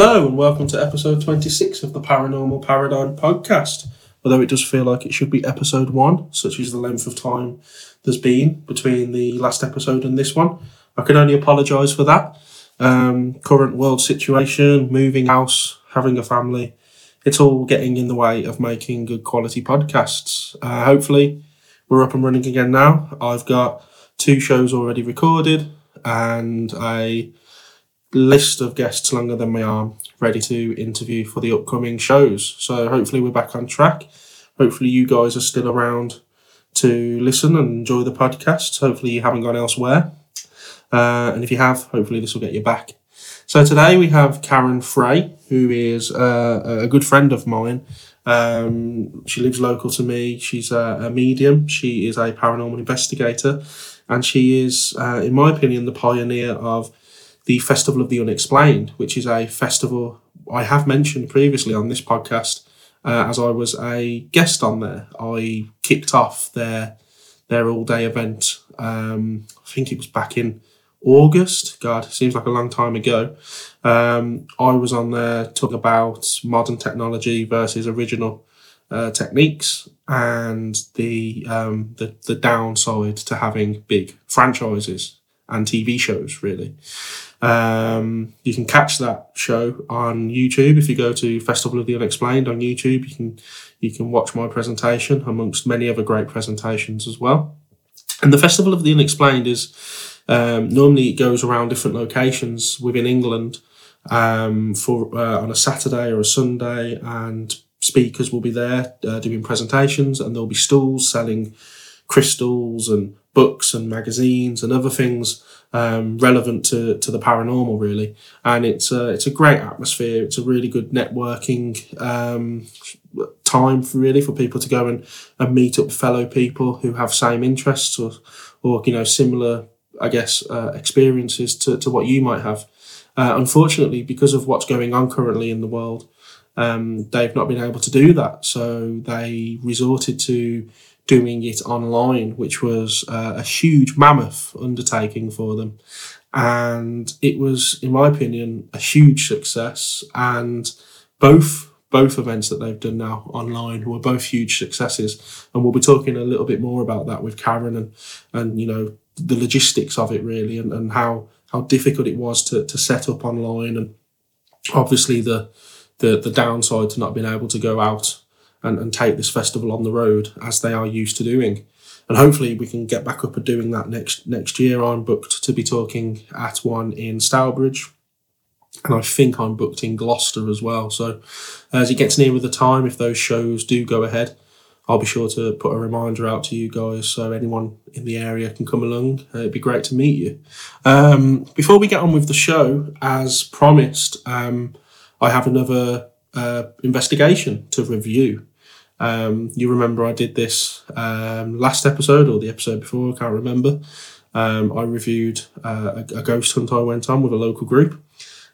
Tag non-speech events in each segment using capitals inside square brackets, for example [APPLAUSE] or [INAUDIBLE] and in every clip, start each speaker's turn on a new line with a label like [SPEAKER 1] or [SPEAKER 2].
[SPEAKER 1] Hello, and welcome to episode 26 of the Paranormal Paradigm podcast. Although it does feel like it should be episode one, such as the length of time there's been between the last episode and this one. I can only apologise for that. Um, current world situation, moving house, having a family, it's all getting in the way of making good quality podcasts. Uh, hopefully, we're up and running again now. I've got two shows already recorded and a list of guests longer than my arm ready to interview for the upcoming shows. So hopefully we're back on track. Hopefully you guys are still around to listen and enjoy the podcast. Hopefully you haven't gone elsewhere. Uh, and if you have, hopefully this will get you back. So today we have Karen Frey, who is uh, a good friend of mine. Um, she lives local to me. She's a, a, medium. She is a paranormal investigator, and she is, uh, in my opinion, the pioneer of the Festival of the Unexplained, which is a festival I have mentioned previously on this podcast, uh, as I was a guest on there. I kicked off their their all day event. Um, I think it was back in August. God, seems like a long time ago. Um, I was on there talking about modern technology versus original uh, techniques and the, um, the the downside to having big franchises and TV shows, really. Um, you can catch that show on YouTube if you go to Festival of the Unexplained on YouTube. You can you can watch my presentation amongst many other great presentations as well. And the Festival of the Unexplained is um, normally it goes around different locations within England um, for uh, on a Saturday or a Sunday, and speakers will be there uh, doing presentations, and there'll be stalls selling crystals and books and magazines and other things um, relevant to, to the paranormal, really. And it's a, it's a great atmosphere. It's a really good networking um, time for really for people to go and, and meet up fellow people who have same interests or, or you know, similar, I guess, uh, experiences to, to what you might have. Uh, unfortunately, because of what's going on currently in the world, um, they've not been able to do that. So they resorted to doing it online, which was uh, a huge mammoth undertaking for them. And it was, in my opinion, a huge success. And both both events that they've done now online were both huge successes. And we'll be talking a little bit more about that with Karen and and you know the logistics of it really and, and how how difficult it was to, to set up online and obviously the the the downside to not being able to go out and, and take this festival on the road as they are used to doing. And hopefully we can get back up and doing that next next year. I'm booked to be talking at one in Stourbridge. And I think I'm booked in Gloucester as well. So as it gets nearer the time, if those shows do go ahead, I'll be sure to put a reminder out to you guys so anyone in the area can come along. Uh, it'd be great to meet you. Um, before we get on with the show, as promised, um, I have another uh, investigation to review. Um, you remember I did this um, last episode or the episode before, I can't remember. Um, I reviewed uh, a, a, ghost hunt I went on with a local group.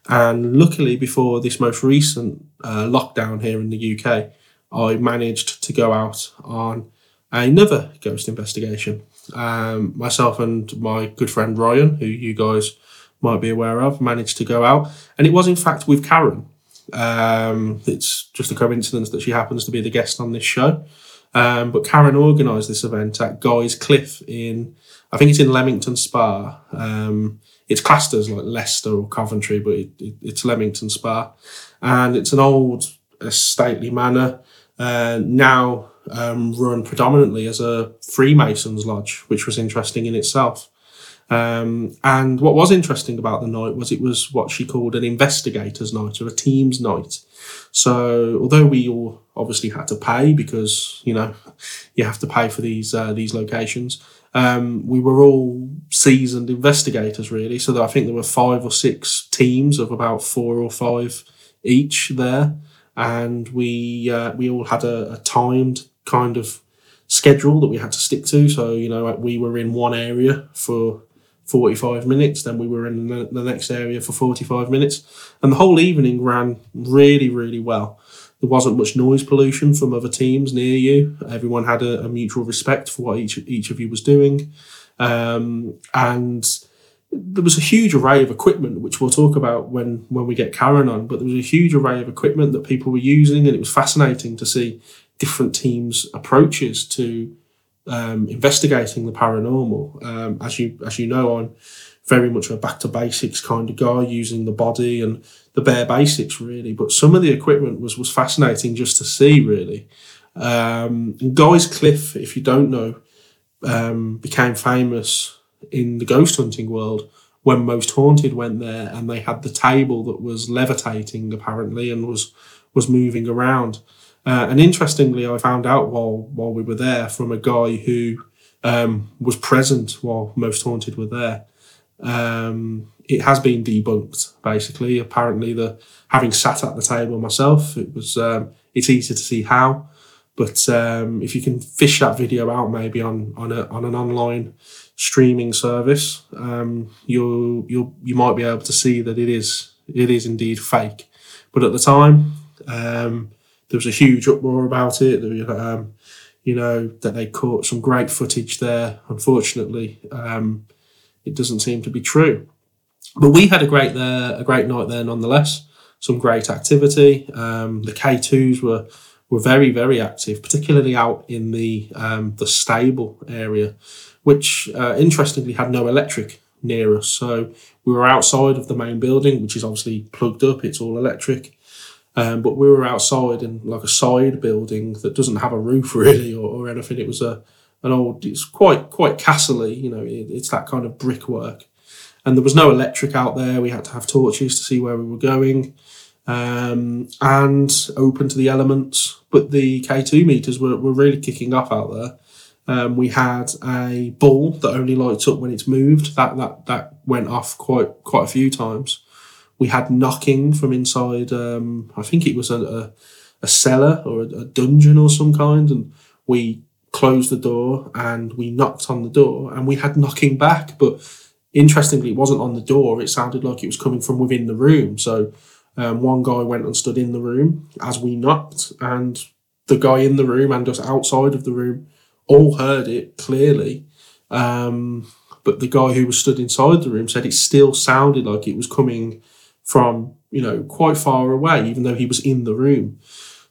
[SPEAKER 1] And luckily, before this most recent uh, lockdown here in the UK, I managed to go out on another ghost investigation. Um, myself and my good friend Ryan, who you guys might be aware of, managed to go out. And it was, in fact, with Karen. Um, it's just a coincidence that she happens to be the guest on this show. Um, but Karen organised this event at Guy's Cliffe in, I think it's in Leamington Spa. Um, it's classed as like Leicester or Coventry, but it, it, it's Leamington Spa. And it's an old, a stately manor, uh, now um, run predominantly as a Freemasons lodge, which was interesting in itself. Um, and what was interesting about the night was it was what she called an investigators night or a teams night. So although we all obviously had to pay because you know you have to pay for these uh, these locations, um, we were all seasoned investigators really. So I think there were five or six teams of about four or five each there, and we uh, we all had a, a timed kind of schedule that we had to stick to. So you know we were in one area for 45 minutes. Then we were in the, next area for 45 minutes. And the whole evening ran really, really well. There wasn't much noise pollution from other teams near you. Everyone had a, a mutual respect for what each, each of you was doing. Um, and there was a huge array of equipment, which we'll talk about when when we get Karen on. But there was a huge array of equipment that people were using, and it was fascinating to see different teams' approaches to um, investigating the paranormal. Um, as you as you know, I'm very much a back to basics kind of guy, using the body and the bare basics really. But some of the equipment was was fascinating just to see really. Um, Guy's Cliffe, if you don't know, um, became famous in the ghost hunting world when Most Haunted went there, and they had the table that was levitating apparently and was was moving around. Uh, and interestingly, I found out while while we were there from a guy who um, was present while Most Haunted were there. Um, it has been debunked basically. Apparently, the having sat at the table myself, it was um, it's easy to see how. But um, if you can fish that video out, maybe on on a, on an online streaming service, um, you you you might be able to see that it is it is indeed fake. But at the time, um, there was a huge uproar about it. Um, you know that they caught some great footage there. Unfortunately, um, it doesn't seem to be true. But we had a great there, a great night there nonetheless. Some great activity. Um, the K twos were were very very active, particularly out in the um, the stable area, which uh, interestingly had no electric near us. So we were outside of the main building, which is obviously plugged up. It's all electric. Um, but we were outside in like a side building that doesn't have a roof [LAUGHS] really or, or anything. It was a an old. It's quite quite castly. You know, it, it's that kind of brickwork. And there was no electric out there. We had to have torches to see where we were going um, and open to the elements. But the K2 meters were, were really kicking off out there. Um, we had a ball that only lights up when it's moved. That that that went off quite quite a few times. We had knocking from inside. Um, I think it was a, a, a cellar or a, a, dungeon or some kind, and we closed the door and we knocked on the door and we had knocking back. But interestingly, it wasn't on the door. It sounded like it was coming from within the room. So um, one guy went and stood in the room as we knocked, and the guy in the room and us outside of the room all heard it clearly. Um, but the guy who was stood inside the room said it still sounded like it was coming from, you know, quite far away, even though he was in the room.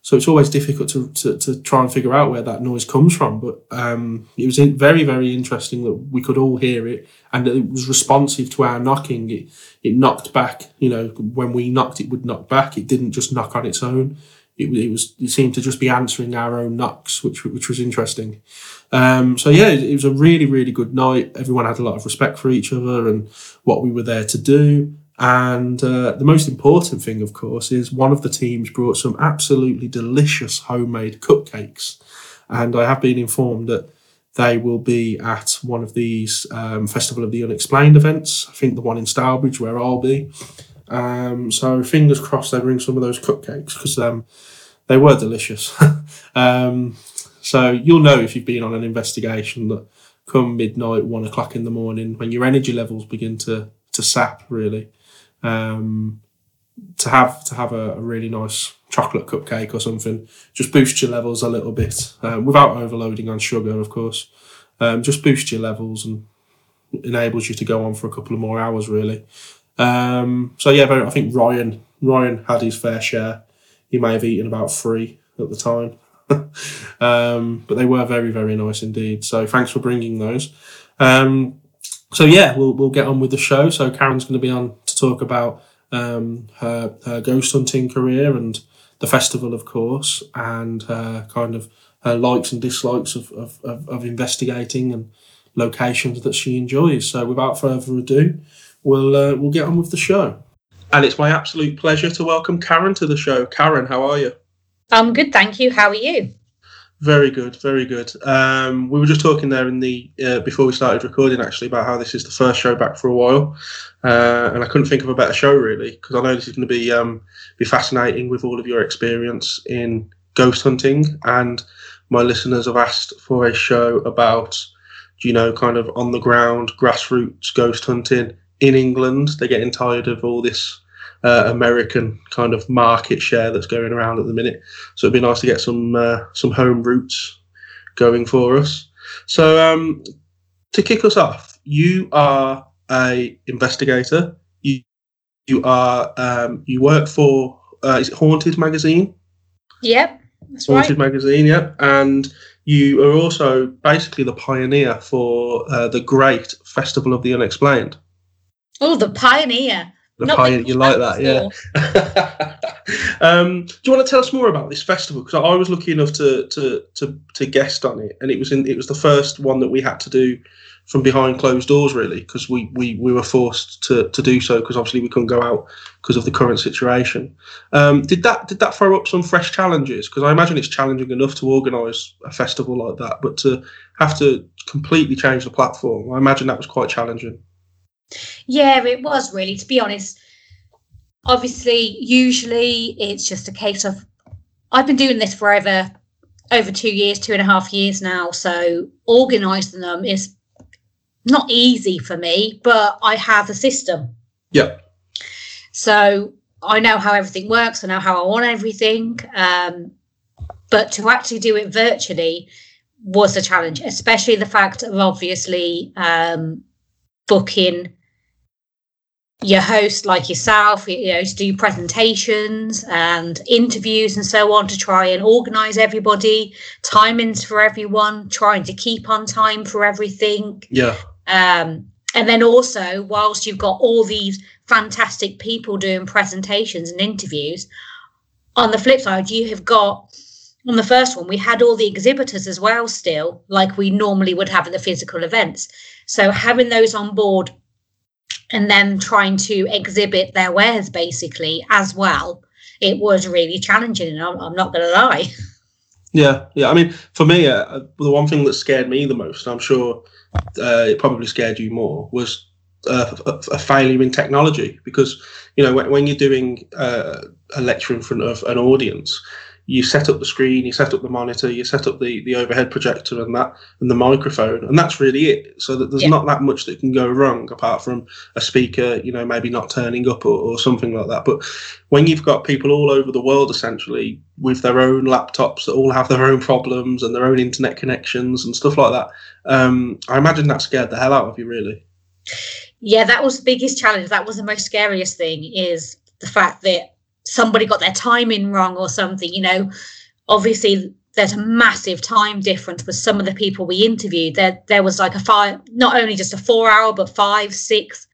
[SPEAKER 1] So it's always difficult to, to, to try and figure out where that noise comes from. But um, it was very, very interesting that we could all hear it and it was responsive to our knocking. It, it knocked back, you know, when we knocked, it would knock back. It didn't just knock on its own. It, it was, it seemed to just be answering our own knocks, which, which was interesting. Um, so yeah, it, it was a really, really good night. Everyone had a lot of respect for each other and what we were there to do. And uh, the most important thing, of course, is one of the teams brought some absolutely delicious homemade cupcakes. And I have been informed that they will be at one of these um, Festival of the Unexplained events. I think the one in Stourbridge, where I'll be. Um, so fingers crossed they bring some of those cupcakes because um, they were delicious. [LAUGHS] Um, so you'll know if you've been on an investigation that come midnight, one o'clock in the morning, when your energy levels begin to to sap, really, um, to have to have a, a, really nice chocolate cupcake or something just boost your levels a little bit um, without overloading on sugar, of course. Um, just boost your levels and enables you to go on for a couple of more hours, really. Um, so yeah, I think Ryan Ryan had his fair share. He may have eaten about three at the time, [LAUGHS] um, but they were very very nice indeed. So thanks for bringing those. Um, so yeah, we'll we'll get on with the show. So Karen's going to be on talk about um, her her ghost hunting career and the festival, of course, and her kind of her likes and dislikes of of, of, of investigating and locations that she enjoys. So without further ado, we'll uh, we'll get on with the show. And it's my absolute pleasure to welcome Karen to the show. Karen, how are you?
[SPEAKER 2] I'm good, thank you. How are you?
[SPEAKER 1] Very good, very good. Um, we were just talking there in the uh, before we started recording actually about how this is the first show back for a while, uh, and I couldn't think of a better show really because I know this is going to be um, be fascinating with all of your experience in ghost hunting, and my listeners have asked for a show about you know kind of on the ground grassroots ghost hunting in England. They're getting tired of all this uh, American kind of market share that's going around at the minute. So it'd be nice to get some uh, some home roots going for us. So um, to kick us off, you are a investigator. You you are um, you work for uh, is it Haunted magazine?
[SPEAKER 2] Yep, that's
[SPEAKER 1] Haunted
[SPEAKER 2] right.
[SPEAKER 1] magazine, Yep, and you are also basically the pioneer for uh, the great Festival of the Unexplained.
[SPEAKER 2] Oh, the pioneer.
[SPEAKER 1] The
[SPEAKER 2] Not
[SPEAKER 1] you like that,
[SPEAKER 2] that
[SPEAKER 1] yeah. [LAUGHS] um, do you want to tell us more about this festival? Because I was lucky enough to, to to to guest on it, and it was in it was the first one that we had to do from behind closed doors, really, because we, we we were forced to to do so because obviously we couldn't go out because of the current situation. Um, did that did that throw up some fresh challenges? Because I imagine it's challenging enough to organise a festival like that, but to have to completely change the platform, I imagine that was quite challenging.
[SPEAKER 2] Yeah, it was really, to be honest. Obviously, usually it's just a case of I've been doing this forever, over two years, two and a half years now. So organising them is not easy for me, but I have a system.
[SPEAKER 1] Yeah.
[SPEAKER 2] So I know how everything works. I know how I want everything. Um, but to actually do it virtually was a challenge, especially the fact of obviously um, booking your host like yourself, you know, to do presentations and interviews and so on to try and organize everybody, timings for everyone, trying to keep on time for everything.
[SPEAKER 1] Yeah.
[SPEAKER 2] Um, and then also, whilst you've got all these fantastic people doing presentations and interviews, on the flip side, you have got on the first one, we had all the exhibitors as well, still, like we normally would have at the physical events. So having those on board and then trying to exhibit their wares basically as well, it was really challenging. I'm, I'm not going to lie. [LAUGHS]
[SPEAKER 1] Yeah, yeah. I mean, for me, uh, the one thing that scared me the most, I'm sure uh, it probably scared you more, was uh, a, a, failure in technology. Because you know, when, when you're doing uh, a lecture in front of an audience, you set up the screen, you set up the monitor, you set up the, the overhead projector and that and the microphone, and that's really it. So that there's
[SPEAKER 2] Yeah.
[SPEAKER 1] not that much that can go wrong apart from a speaker, you know, maybe not turning up or, or something like that. But when you've got people all over the world essentially with their own laptops that all have their own problems and their own internet connections and stuff like that, um, I imagine that scared the hell out of you, really.
[SPEAKER 2] Yeah, that was the biggest challenge. That was the most scariest thing is the fact that somebody got their timing wrong or something. You know, obviously there's a massive time difference with some of the people we interviewed. There, there was like a five, not only just a four hour, but five, six.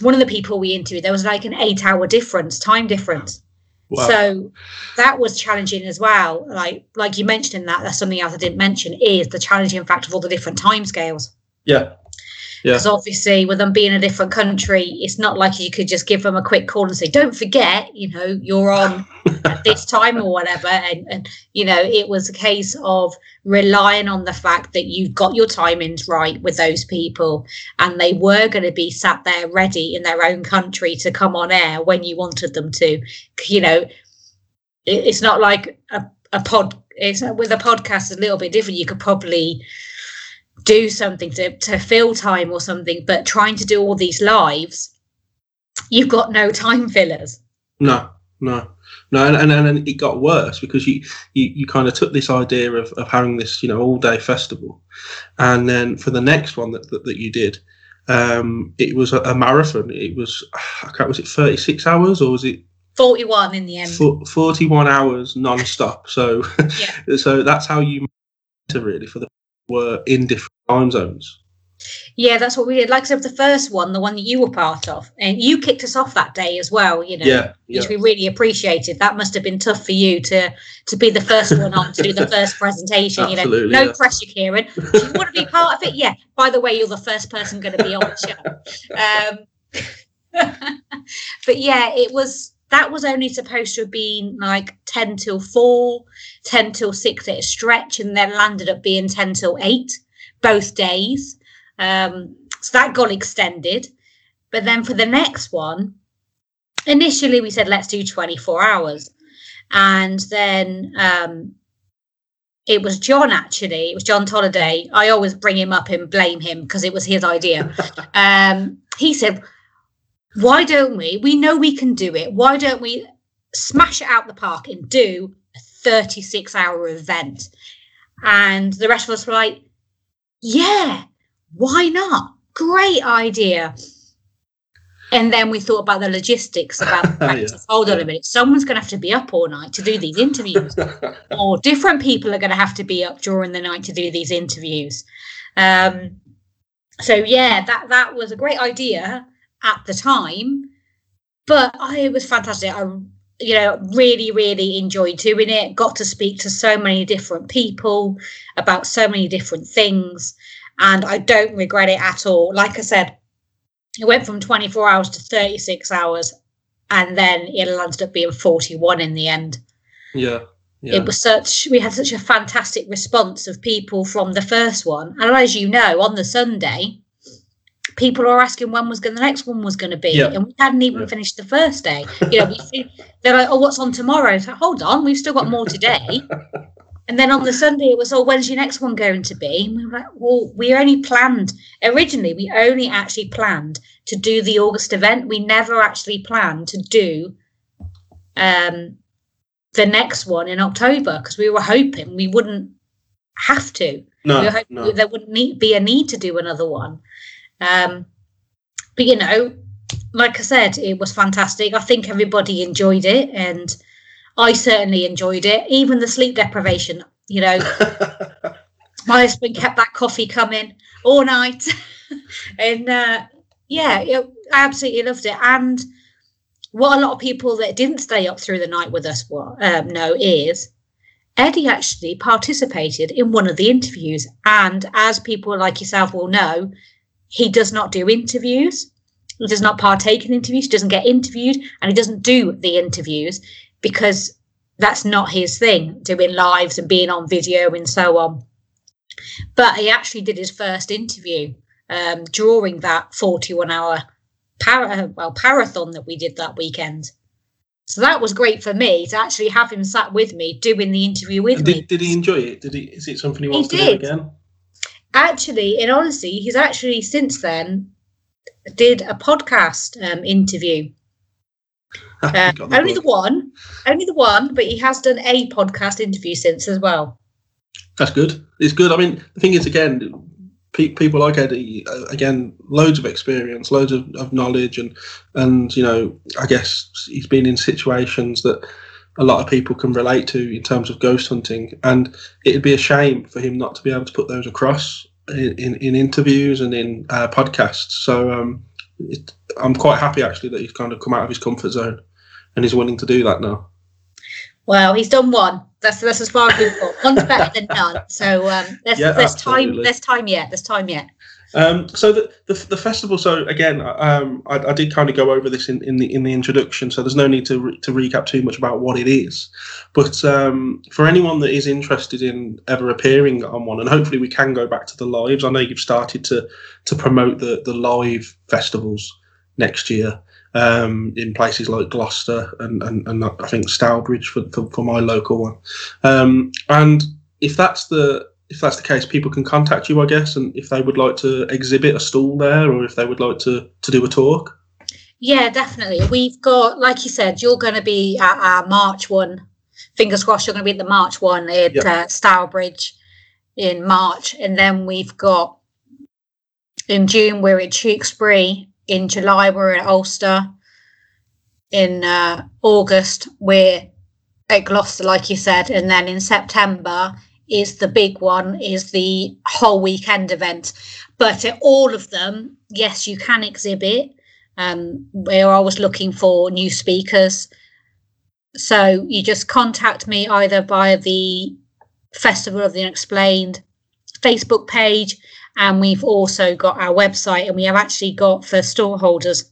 [SPEAKER 2] One of the people we interviewed, there was like an eight hour difference, time difference.
[SPEAKER 1] Wow.
[SPEAKER 2] So that was challenging as well. Like, like you mentioned in that, that's something else I didn't mention is the challenging fact of all the different time scales
[SPEAKER 1] yeah, Yeah.
[SPEAKER 2] because obviously with them being a different country it's not like you could just give them a quick call and say don't forget you know you're on at this [LAUGHS] time or whatever. And, and you know it was a case of relying on the fact that you've got your timings right with those people and they were going to be sat there ready in their own country to come on air when you wanted them to. You know it, it's not like a, a pod it's with a podcast it's a little bit different. You could probably do something to, to fill time or something, but trying to do all these lives, you've got no time fillers.
[SPEAKER 1] No, no, no, and, and and it got worse because you you, you kind of took this idea of, of having this you know all day festival, and then for the next one that that, that you did, um, it was a, a marathon. It was I can't was it thirty six hours or was it
[SPEAKER 2] 41 in the end.
[SPEAKER 1] forty one hours non-stop? So [LAUGHS]
[SPEAKER 2] Yeah.
[SPEAKER 1] so that's how you to really for the were in different time zones.
[SPEAKER 2] Yeah, that's what we did. Like I said, the first one, the one that you were part of, and you kicked us off that day as well, you know,
[SPEAKER 1] Yeah, yeah,
[SPEAKER 2] which we really appreciated. That must have been tough for you to to be the first one on to do the first presentation. you know, no
[SPEAKER 1] yeah.
[SPEAKER 2] pressure, Kieran. Do you want to be part of it? Yeah. By the way, you're the first person going to be on the show. [LAUGHS] Um, [LAUGHS] but yeah, it was that was only supposed to have been like 10 till 4, 10 till 6 at a stretch, and then landed up being 10 till 8 both days. Um, so that got extended. But then for the next one, initially we said let's do 24 hours. And then um, it was John actually, it was John Tolliday. I always bring him up and blame him because it was his idea. [LAUGHS] um, he said, Why don't we? We know we can do it. Why don't we smash it out the park and do a 36 hour event? And the rest of us were like, Yeah, why not? great idea. And then we thought about the logistics about [LAUGHS]
[SPEAKER 1] Yeah.
[SPEAKER 2] hold on a minute, someone's going to have to be up all night to do these interviews, [LAUGHS] or different people are going to have to be up during the night to do these interviews. Um, so yeah, that that was a great idea at the time, but I, it was fantastic. I you know really really enjoyed doing it. Got to speak to so many different people about so many different things, and I don't regret it at all. Like I said, it went from 24 hours to 36 hours, and then it landed up being 41 in the end
[SPEAKER 1] yeah. Yeah.
[SPEAKER 2] it was such we had such a fantastic response of people from the first one and as you know on the sunday people are asking when was going the next one was going to be
[SPEAKER 1] Yeah.
[SPEAKER 2] and we hadn't even
[SPEAKER 1] Yeah.
[SPEAKER 2] finished the first day you know see, they're like oh what's on tomorrow so hold on we've still got more today [LAUGHS] and then on the sunday it was oh when's your next one going to be and we were like well we only planned originally we only actually planned to do the august event we never actually planned to do um the next one in October because we were hoping we wouldn't have to.
[SPEAKER 1] no,
[SPEAKER 2] we were hoping
[SPEAKER 1] no.
[SPEAKER 2] there wouldn't need, be a need to do another one. Um, but you know, like I said, it was fantastic. I think everybody enjoyed it, and I certainly enjoyed it. Even the sleep deprivation, you know, [LAUGHS] my husband kept that coffee coming all night, [LAUGHS] and uh, yeah, it, I absolutely loved it. And what a lot of people that didn't stay up through the night with us wa- um, know is Eddie actually participated in one of the interviews, and as people like yourself will know, he does not do interviews. He does not partake in interviews. He doesn't get interviewed, and he doesn't do the interviews because that's not his thing. Doing lives and being on video and so on. But he actually did his first interview um, during that 41 hour para, well, parathon that we did that weekend. So that was great for me to actually have him sat with me doing the interview with me.
[SPEAKER 1] did, did he enjoy it? Did he? Is it something he
[SPEAKER 2] He
[SPEAKER 1] wants to
[SPEAKER 2] did.
[SPEAKER 1] do again?
[SPEAKER 2] Actually, in honesty, he's actually since then did a podcast um, interview. Uh,
[SPEAKER 1] the
[SPEAKER 2] only the one, only the one, but he has done a podcast interview since as well.
[SPEAKER 1] That's good. It's good. I mean, the thing is, again, pe- people like Eddie, uh, again, loads of experience, loads of, of knowledge, and and you know, I guess he's been in situations that a lot of people can relate to in terms of ghost hunting, and it'd be a shame for him not to be able to put those across in, in, in interviews and in uh, podcasts. So um, it, I'm quite happy actually that he's kind of come out of his comfort zone and he's willing to do that now.
[SPEAKER 2] Well, he's done one. That's that's as far as we've got. One's better [LAUGHS] than none. So um, there's
[SPEAKER 1] Yeah,
[SPEAKER 2] there's time. There's time yet. There's time yet.
[SPEAKER 1] Um, so the, the the festival. So again, um, I, I did kind of go over this in, in the in the introduction. So there's no need to re- to recap too much about what it is. But um, for anyone that is interested in ever appearing on one, and hopefully we can go back to the lives. I know you've started to to promote the the live festivals next year um, in places like Gloucester and, and, and I think Stourbridge for, for, for my local one. Um, and if that's the if that's the case, people can contact you, I guess, and if they would like to exhibit a stall there, or if they would like to to do a talk.
[SPEAKER 2] Yeah, definitely. We've got, like you said, you're going to be at our March one. Fingers crossed, you're going to be at the March one at
[SPEAKER 1] Yep.
[SPEAKER 2] uh, Stourbridge in March, and then we've got in June we're at Tewkesbury. In July we're at Alcester. In uh, August we're at Gloucester, like you said, and then in September is the big one, is the whole weekend event. But all of them, yes, you can exhibit. Um, we're always looking for new speakers. So you just contact me either via the Festival of the Unexplained Facebook page, and we've also got our website, and we have actually got for store holders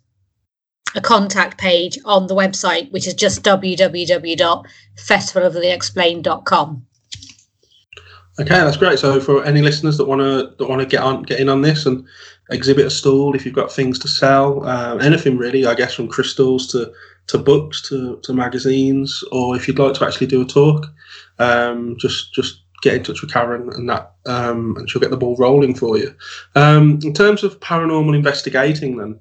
[SPEAKER 2] a contact page on the website, which is just www.festivaloftheunexplained.com.
[SPEAKER 1] Okay, that's great. So for any listeners that want to that want to get on get in on this and exhibit a stall, if you've got things to sell, uh, anything really, I guess from crystals to to books to, to magazines, or if you'd like to actually do a talk, um, just just get in touch with Karen and that, um, and she'll get the ball rolling for you. Um, in terms of paranormal investigating, then,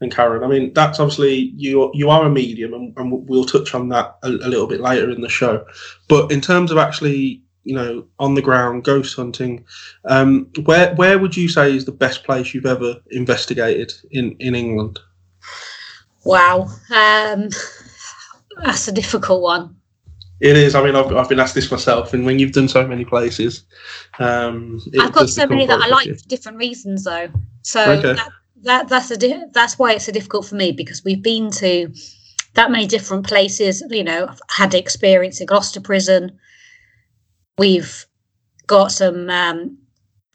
[SPEAKER 1] then Karen, I mean that's obviously you you are a medium, and, and we'll touch on that a, a little bit later in the show. But in terms of actually you know, on the ground, ghost hunting. Um, where where would you say is the best place you've ever investigated in in England?
[SPEAKER 2] Wow, um, that's a difficult one.
[SPEAKER 1] It is. I mean, I've, I've been asked this myself, and when you've done so many places, um,
[SPEAKER 2] I've got so many that I like for different reasons, though. So okay. that, that that's a di- that's why it's so difficult for me because we've been to that many different places. You know, I've had experience in Gloucester Prison. We've got some um,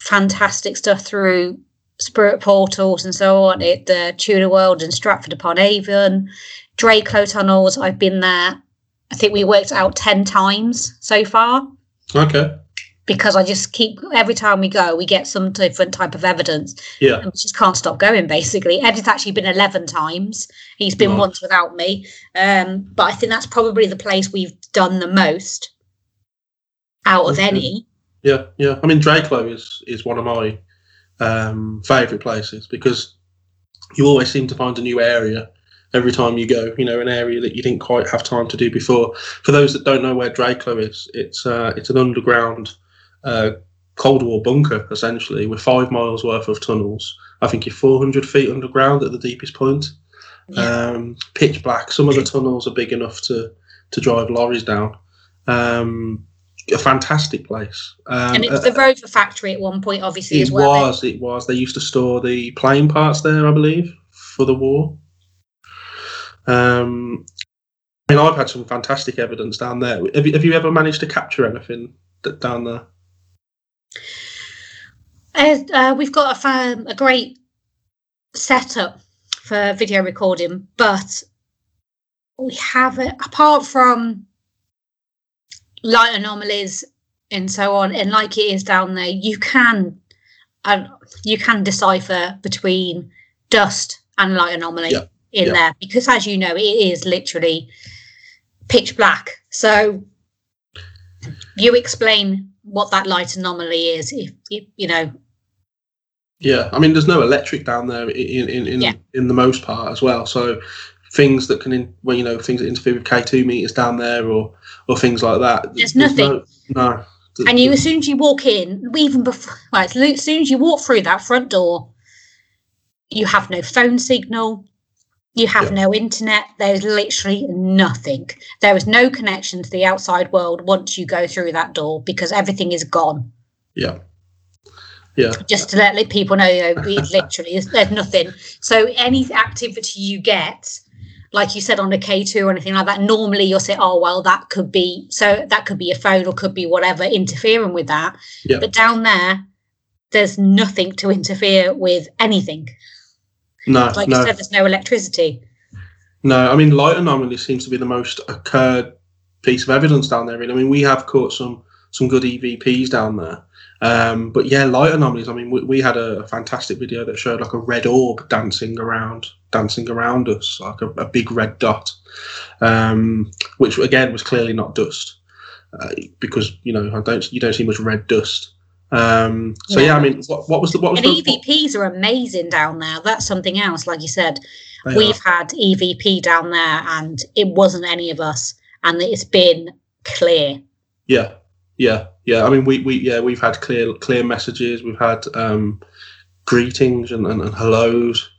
[SPEAKER 2] fantastic stuff through Spirit Portals and so on. It the Tudor World and Stratford upon Avon, Drakelow Tunnels. I've been there. I think we worked out ten times so far.
[SPEAKER 1] Okay.
[SPEAKER 2] Because I just keep every time we go, we get some different type of evidence.
[SPEAKER 1] Yeah.
[SPEAKER 2] And we just can't stop going. Basically, Ed's actually been eleven times. He's been nice. once without me. Um, but I think that's probably the place we've done the most out of any.
[SPEAKER 1] Yeah, yeah. I mean, Drakelow is is one of my um, favourite places because you always seem to find a new area every time you go. You know, an area that you didn't quite have time to do before. For those that don't know where Drakelow is, it's uh, it's an underground uh, Cold War bunker essentially with five miles worth of tunnels. I think you're 400 feet underground at the deepest point. Yeah. Um, pitch black. Some of the tunnels are big enough to to drive lorries down. Um, a fantastic place.
[SPEAKER 2] Um, and it's the Rover factory at one point, obviously,
[SPEAKER 1] it
[SPEAKER 2] as well.
[SPEAKER 1] It was, it was. They used to store the plane parts there, I believe, for the war. Um, I mean, I've had some fantastic evidence down there. Have you, have you ever managed to capture anything down there?
[SPEAKER 2] Uh, uh, we've got a, fan, a great setup for video recording, but we have it apart from light anomalies and so on, and like it is down there, you can uh, you can decipher between dust and light anomaly yeah. in yeah. there because, as you know, it is literally pitch black. So you explain what that light anomaly is, if, if you know.
[SPEAKER 1] Yeah, I mean, there's no electric down there in in in, yeah. in the most part as well. So things that can, in, well, you know, things that interfere with K2 meters down there or or things like that.
[SPEAKER 2] There's, There's nothing.
[SPEAKER 1] No. no.
[SPEAKER 2] And you, as soon as you walk in, even before, well, as soon as you walk through that front door, you have no phone signal, you have yeah. no internet. There's literally nothing. There is no connection to the outside world once you go through that door because everything is gone.
[SPEAKER 1] Yeah. Yeah.
[SPEAKER 2] Just to let people know, you know [LAUGHS] literally, there's nothing. So any activity you get like you said on a K2 or anything like that, normally you'll say, oh, well, that could be, so that could be a phone or could be whatever interfering with that.
[SPEAKER 1] Yeah.
[SPEAKER 2] But down there, there's nothing to interfere with anything.
[SPEAKER 1] No.
[SPEAKER 2] Like
[SPEAKER 1] no.
[SPEAKER 2] you said, there's no electricity.
[SPEAKER 1] No, I mean, light anomaly seems to be the most occurred piece of evidence down there. Really. I mean, we have caught some some good EVPs down there. Um, but yeah, light anomalies. I mean, we, we had a, fantastic video that showed like a red orb dancing around, dancing around us, like a, a big red dot, um, which again was clearly not dust, uh, because you know I don't you don't see much red dust. Um, so yeah. yeah. I mean, what, what was the what was
[SPEAKER 2] and
[SPEAKER 1] the,
[SPEAKER 2] EVPs are amazing down there. That's something else, like you said. We've are. had EVP down there, and it wasn't any of us, and it's been clear.
[SPEAKER 1] Yeah, yeah, yeah. I mean, we, we yeah we've had clear clear messages. We've had um, greetings and, and, and hellos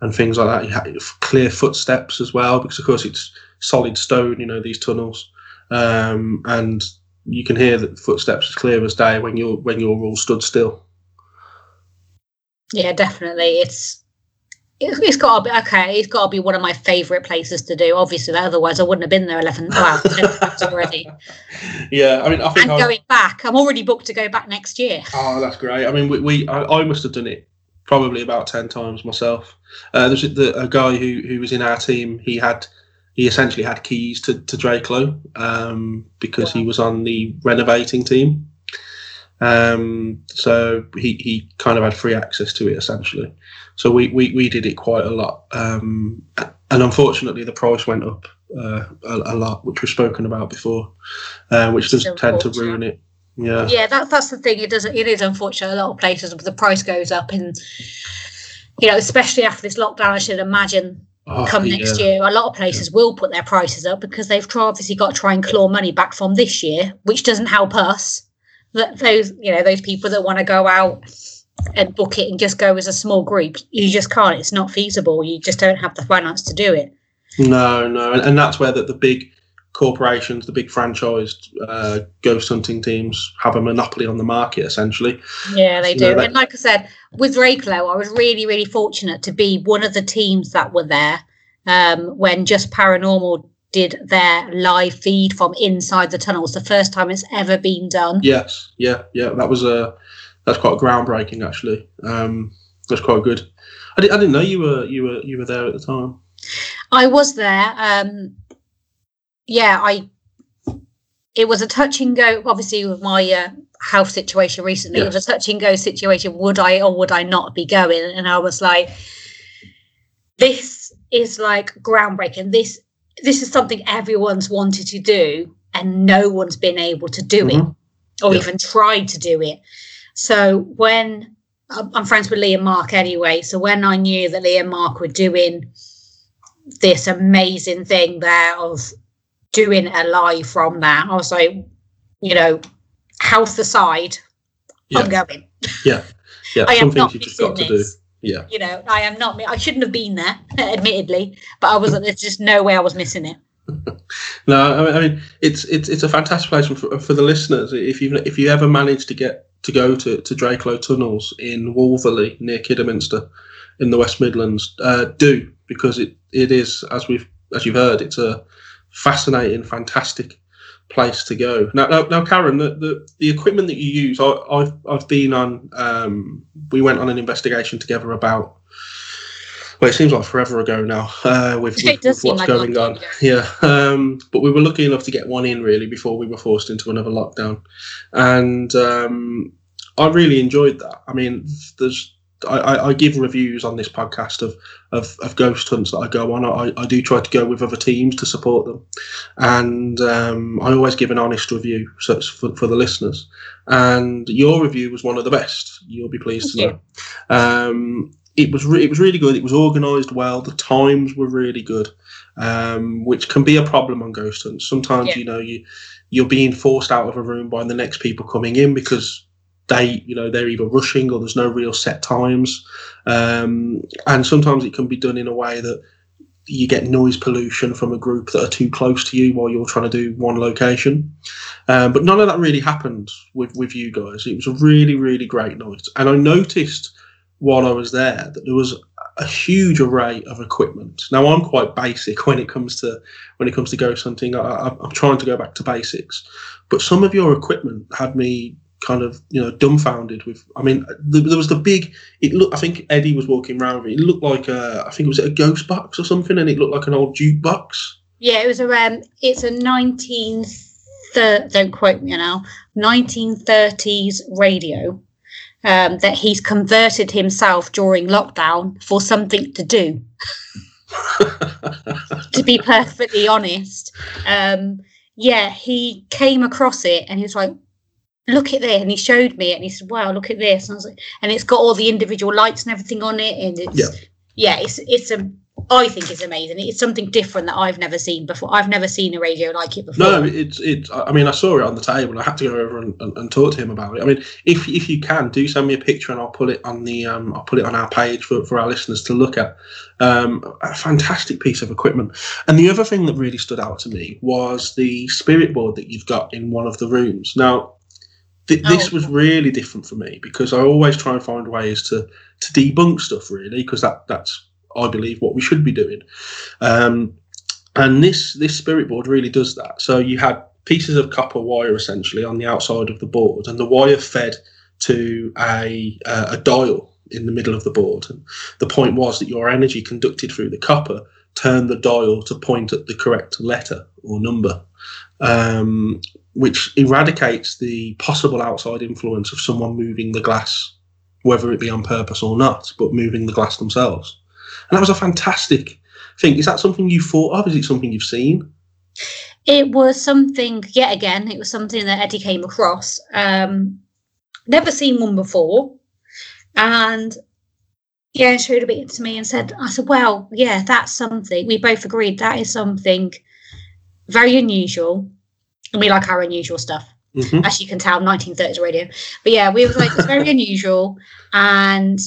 [SPEAKER 1] and things like that. Clear footsteps as well because of course it's solid stone. You know these tunnels, um, and you can hear the footsteps as clear as day when you're when you're all stood still.
[SPEAKER 2] Yeah, definitely. It's it's got to be okay. It's got to be one of my favourite places to do. Obviously, otherwise I wouldn't have been there eleven. Well, already. [LAUGHS]
[SPEAKER 1] Yeah, I mean, I think
[SPEAKER 2] and going back, I'm already booked to go back next year. [LAUGHS]
[SPEAKER 1] Oh, that's great. I mean, we, we I, I must have done it probably about ten times myself. Uh, there's a, a guy who who was in our team. He had he essentially had keys to to Drakelow um, because wow. he was on the renovating team. Um, so he, he kind of had free access to it essentially. So we, we, we did it quite a lot. Um, and unfortunately, the price went up uh, a, a, lot, which we've spoken about before, uh, which does tend to ruin it. Yeah.
[SPEAKER 2] Yeah, that, that's the thing. It does. It is unfortunate. A lot of places the price goes up, and you know, especially after this lockdown, I should imagine oh, come next yeah. year, a lot of places yeah. will put their prices up because they've obviously got to try and claw money back from this year, which doesn't help us that those you know those people that want to go out and book it and just go as a small group, you just can't. It's not feasible. You just don't have the finance to do it.
[SPEAKER 1] No, no, and, and that's where the, the big corporations, the big franchised uh, ghost hunting teams have a monopoly on the market, essentially.
[SPEAKER 2] Yeah, they
[SPEAKER 1] You
[SPEAKER 2] do.
[SPEAKER 1] know, that-
[SPEAKER 2] and like I said, with Drakelow, I was really, really fortunate to be one of the teams that were there um, when Just Paranormal did their live feed from inside the tunnels. The first time it's ever been done.
[SPEAKER 1] Yes, yeah, yeah. That was a that's quite groundbreaking, actually. Um, that's quite good. I, di- I didn't know you were you were you were there at the time.
[SPEAKER 2] I was there. Um, yeah, I. It was a touch and go. Obviously, with my uh, health situation recently, it was a touch and go situation. Would I or would I not be going? And I was like, "This is like groundbreaking. This this is something everyone's wanted to do, and no one's been able to do it,
[SPEAKER 1] Mhm.
[SPEAKER 2] or
[SPEAKER 1] Yeah.
[SPEAKER 2] even tried to do it." So when I'm friends with Lee and Mark anyway, so when I knew that Lee and Mark were doing this amazing thing there of doing a live from there. I was like, you know, health aside, I'm going.
[SPEAKER 1] Yeah, yeah. [LAUGHS]
[SPEAKER 2] I
[SPEAKER 1] Some
[SPEAKER 2] am not
[SPEAKER 1] you just got to do. Yeah,
[SPEAKER 2] You know, I am not. I shouldn't have been there, [LAUGHS] admittedly, but I wasn't. There's just no way I was missing it. [LAUGHS]
[SPEAKER 1] no, I mean, I mean it's it's it's a fantastic place for, for the listeners. If you if you ever manage to get to go to to Drakelow Tunnels in Wolverley near Kidderminster in the West Midlands, uh, do because it it is as we've as you've heard, it's a fascinating, fantastic place to go. Now, now, now Karen, the, the, the equipment that you use, I, I've I've been on. Um, we went on an investigation together about. Well, it seems like forever ago now. Uh, with, with, with what's
[SPEAKER 2] like
[SPEAKER 1] going on, yeah. Um, but we were lucky enough to get one in really before we were forced into another lockdown, and um, I really enjoyed that. I mean, there's I, I, give reviews on this podcast of, of, of ghost hunts that I go on. I, I do try to go with other teams to support them, and um, I always give an honest review so it's for, for the listeners. And your review was one of the best. You'll be pleased
[SPEAKER 2] Thank
[SPEAKER 1] to know. Um, it was re- it was really good. It was organised well. The times were really good, um, which can be a problem on ghost hunts. Sometimes
[SPEAKER 2] Yeah.
[SPEAKER 1] you know you you're being forced out of a room by the next people coming in because you know they're either rushing or there's no real set times. Um, and sometimes it can be done in a way that you get noise pollution from a group that are too close to you while you're trying to do one location. Um, but none of that really happened with with you guys. It was a really really great night. And i noticed while i was there that there was a huge array of equipment. Now i'm quite basic [LAUGHS] when it comes to when it comes to ghost hunting. I, i'm trying to go back to basics. But some of your equipment had me kind of you know dumbfounded with i mean there, was the big it looked i think eddie was walking around with it, it looked like a i think it was a ghost box or something and it looked like an old jukebox
[SPEAKER 2] Yeah, it was a um, it's a nineteen don't quote me now nineteen thirties radio um, that he's converted himself during lockdown for something to do. [LAUGHS] to be perfectly honest, um, yeah, he came across it and he was like, "Look at this," and he showed me it and he said, "Wow, look at this," and I was like, and it's got all the individual lights and everything on it, and it's
[SPEAKER 1] Yeah.
[SPEAKER 2] yeah, it's it's a I think it's amazing. It's something different that I've never seen before. I've never seen a radio like it before.
[SPEAKER 1] no it's it's i mean i saw it on the table i had to go over and, and, and talk to him about it i mean if if you can do send me a picture and i'll put it on the um i'll put it on our page for, for our listeners to look at um a fantastic piece of equipment and the other thing that really stood out to me was the spirit board that you've got in one of the rooms now th- this
[SPEAKER 2] Oh.
[SPEAKER 1] was really different for me because i always try and find ways to to debunk stuff really because that that's i believe what we should be doing. Um and this this spirit board really does that. So you had pieces of copper wire essentially on the outside of the board and the wire fed to a uh, a dial in the middle of the board. And the point was that your energy conducted through the copper turned the dial to point at the correct letter or number. Um, which eradicates the possible outside influence of someone moving the glass whether it be on purpose or not but moving the glass themselves and that was a fantastic thing is that something you thought of is it something you've seen
[SPEAKER 2] It was something yet again. It was something that Eddie came across. Um, never seen one before, and yeah, showed a bit to me and said, "I said, well, yeah, that's something." We both agreed that is something very unusual, we like our unusual stuff.
[SPEAKER 1] Mhm.
[SPEAKER 2] as you can tell, 1930s radio. But yeah, we was like it's very [LAUGHS] unusual, and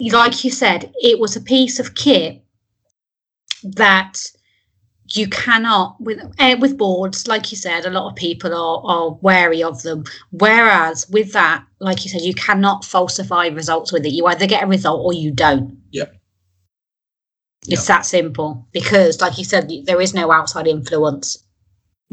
[SPEAKER 2] like you said, it was a piece of kit that you cannot with eh, with boards like you said a lot of people are are wary of them whereas with that like you said you cannot falsify results with it you either get a result or you don't
[SPEAKER 1] Yeah.
[SPEAKER 2] it's that simple because like you said there is no outside influence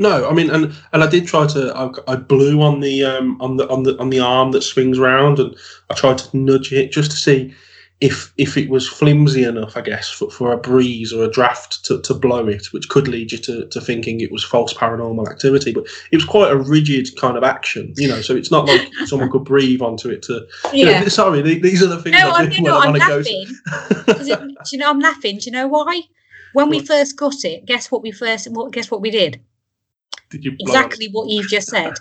[SPEAKER 1] No, I mean, and and I did try to. I, I blew on the um on the on the on the arm that swings round, and I tried to nudge it just to see if if it was flimsy enough, I guess, for, for a breeze or a draft to, to blow it, which could lead you to, to thinking it was false paranormal activity. But it was quite a rigid kind of action, you know. So it's not like [LAUGHS] someone could breathe onto it to. You know, sorry, the- these are the things
[SPEAKER 2] no
[SPEAKER 1] I do
[SPEAKER 2] you
[SPEAKER 1] when
[SPEAKER 2] know,
[SPEAKER 1] I
[SPEAKER 2] I'm
[SPEAKER 1] want to go.
[SPEAKER 2] laughing [LAUGHS] it- do you know I'm laughing do you know why when we first got it guess what we first what guess what we did
[SPEAKER 1] Did you blow it?
[SPEAKER 2] Exactly what you've just said.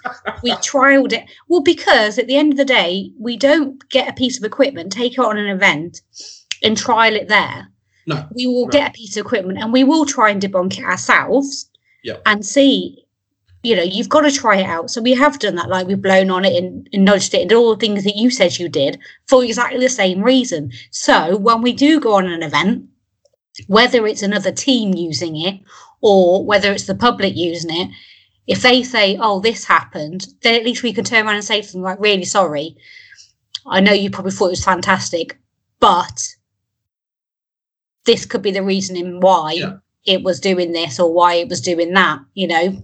[SPEAKER 2] We [LAUGHS] trialed it. Well, because at the end of the day, we don't get a piece of equipment, take it on an event, and trial it there.
[SPEAKER 1] No.
[SPEAKER 2] We will get a piece of equipment and we will try and debunk it ourselves
[SPEAKER 1] Yeah.
[SPEAKER 2] and see. You know, you've got to try it out. So we have done that. Like we've blown on it and, and nudged it and did all the things that you said you did for exactly the same reason. So when we do go on an event, whether it's another team using it or whether it's the public using it, if they say, "Oh, this happened," then at least we can turn around and say to them, "Like, really sorry. I know you probably thought it was fantastic, but this could be the reasoning why
[SPEAKER 1] Yeah.
[SPEAKER 2] it was doing this or why it was doing that." You know,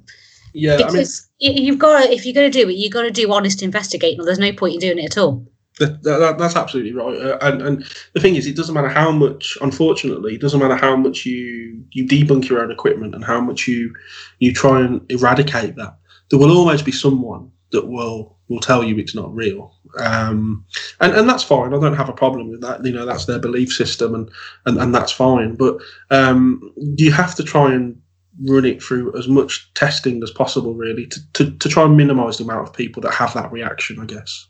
[SPEAKER 1] Yeah, I mean,
[SPEAKER 2] because you've got to, if you're going to do it, you've got to do honest investigating, there's no point in doing it at all.
[SPEAKER 1] That, that, that's absolutely right. Uh, and and the thing is, it doesn't matter how much. Unfortunately, it doesn't matter how much you you debunk your own equipment and how much you you try and eradicate that. There will always be someone that will will tell you it's not real. Um, and and that's fine. I don't have a problem with that. You know, that's their belief system, and and, and that's fine. But um, you have to try and run it through as much testing as possible, really, to, to, to try and minimise the amount of people that have that reaction. I guess.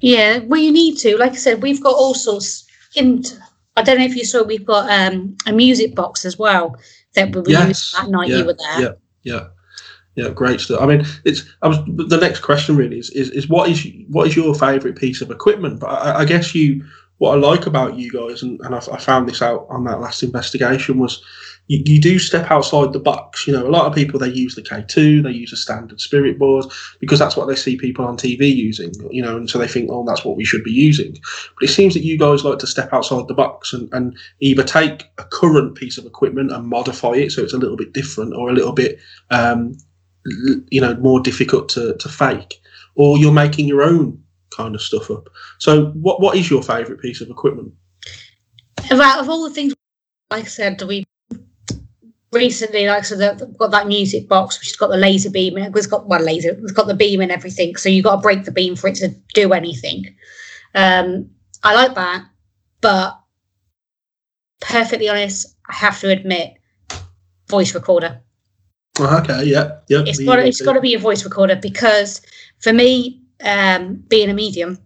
[SPEAKER 2] Yeah, well, you need to. Like I said, we've got all sorts. In I don't know if you saw, we've got um, a music box as well that we were
[SPEAKER 1] Yes,
[SPEAKER 2] using that night
[SPEAKER 1] yeah,
[SPEAKER 2] you were there.
[SPEAKER 1] yeah. Yeah, yeah, great stuff. I mean, it's. I was. The next question really is is, is what is what is your favourite piece of equipment? But I, I guess you. What I like about you guys, and, and I, I found this out on that last investigation, was you, you do step outside the box. You know, a lot of people they use the K2, they use a standard spirit board because that's what they see people on TV using. You know, and so they think, oh, that's what we should be using. But it seems that you guys like to step outside the box and, and either take a current piece of equipment and modify it so it's a little bit different or a little bit um, you know more difficult to, to fake or you're making your own kind of stuff up so what what is your favorite piece of equipment
[SPEAKER 2] out of all the things, like I said, we recently, like that- we've got that music box, which has got the laser beam in it. It's got one laser, it's got the beam and everything. So you've got to break the beam for it to do anything. Um, I like that, but perfectly honest, I have to admit, voice recorder.
[SPEAKER 1] Oh, okay yeah yeah
[SPEAKER 2] It's got it's got to be a voice recorder because for me, um, being a medium,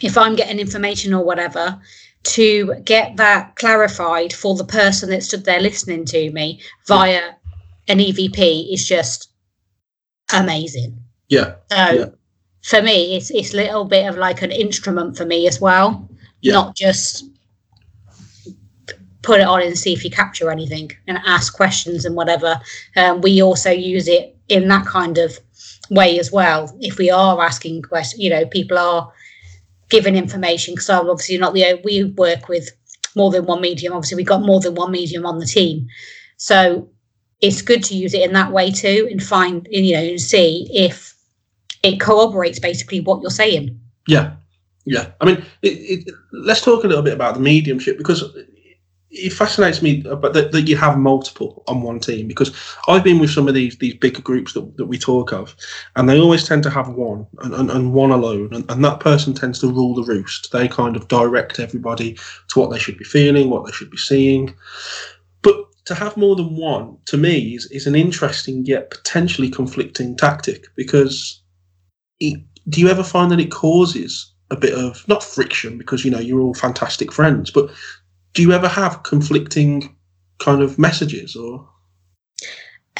[SPEAKER 2] if I'm getting information or whatever, to get that clarified for the person that stood there listening to me via an EVP is just amazing.
[SPEAKER 1] yeah
[SPEAKER 2] So
[SPEAKER 1] Yeah.
[SPEAKER 2] for me, it's it's a little bit of like an instrument for me as well,
[SPEAKER 1] Yeah.
[SPEAKER 2] not just put it on and see if you capture anything and ask questions and whatever. Um, we also use it in that kind of way as well. If we are asking questions, you know, people are giving information because I'm obviously not the we work with more than one medium. Obviously, we've got more than one medium on the team, so it's good to use it in that way too and find you know and see if it corroborates basically what you're saying.
[SPEAKER 1] Yeah, yeah. I mean, it, it, let's talk a little bit about the mediumship because it fascinates me uh, about that, that you have multiple on one team. Because I've been with some of these these bigger groups that, that we talk of, and they always tend to have one and, and, and one alone, and, and that person tends to rule the roost. They kind of direct everybody to what they should be feeling, what they should be seeing. But to have more than one, to me, is, is an interesting yet potentially conflicting tactic because it, do you ever find that it causes a bit of not friction because you know you're all fantastic friends, but do you ever have conflicting kind of messages or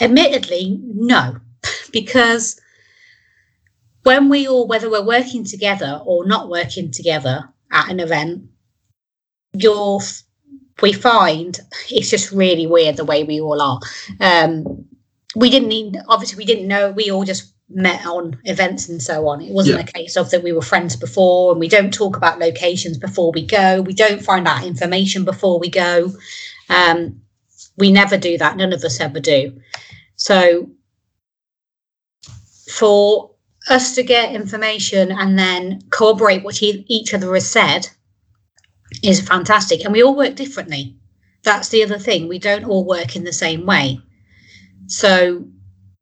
[SPEAKER 2] Admittedly, no, [LAUGHS] because when we all, whether we're working together or not working together at an event, you're we find [LAUGHS] it's just really weird the way we all are. Um, we didn't need, obviously, we didn't know. We all just met on events and so on. It wasn't
[SPEAKER 1] Yeah.
[SPEAKER 2] a case of that we were friends before, and we don't talk about locations before we go. We don't find out information before we go. Um, we never do that. None of us ever do. So, for us to get information and then corroborate what each other has said is fantastic. And we all work differently. That's the other thing. We don't all work in the same way. So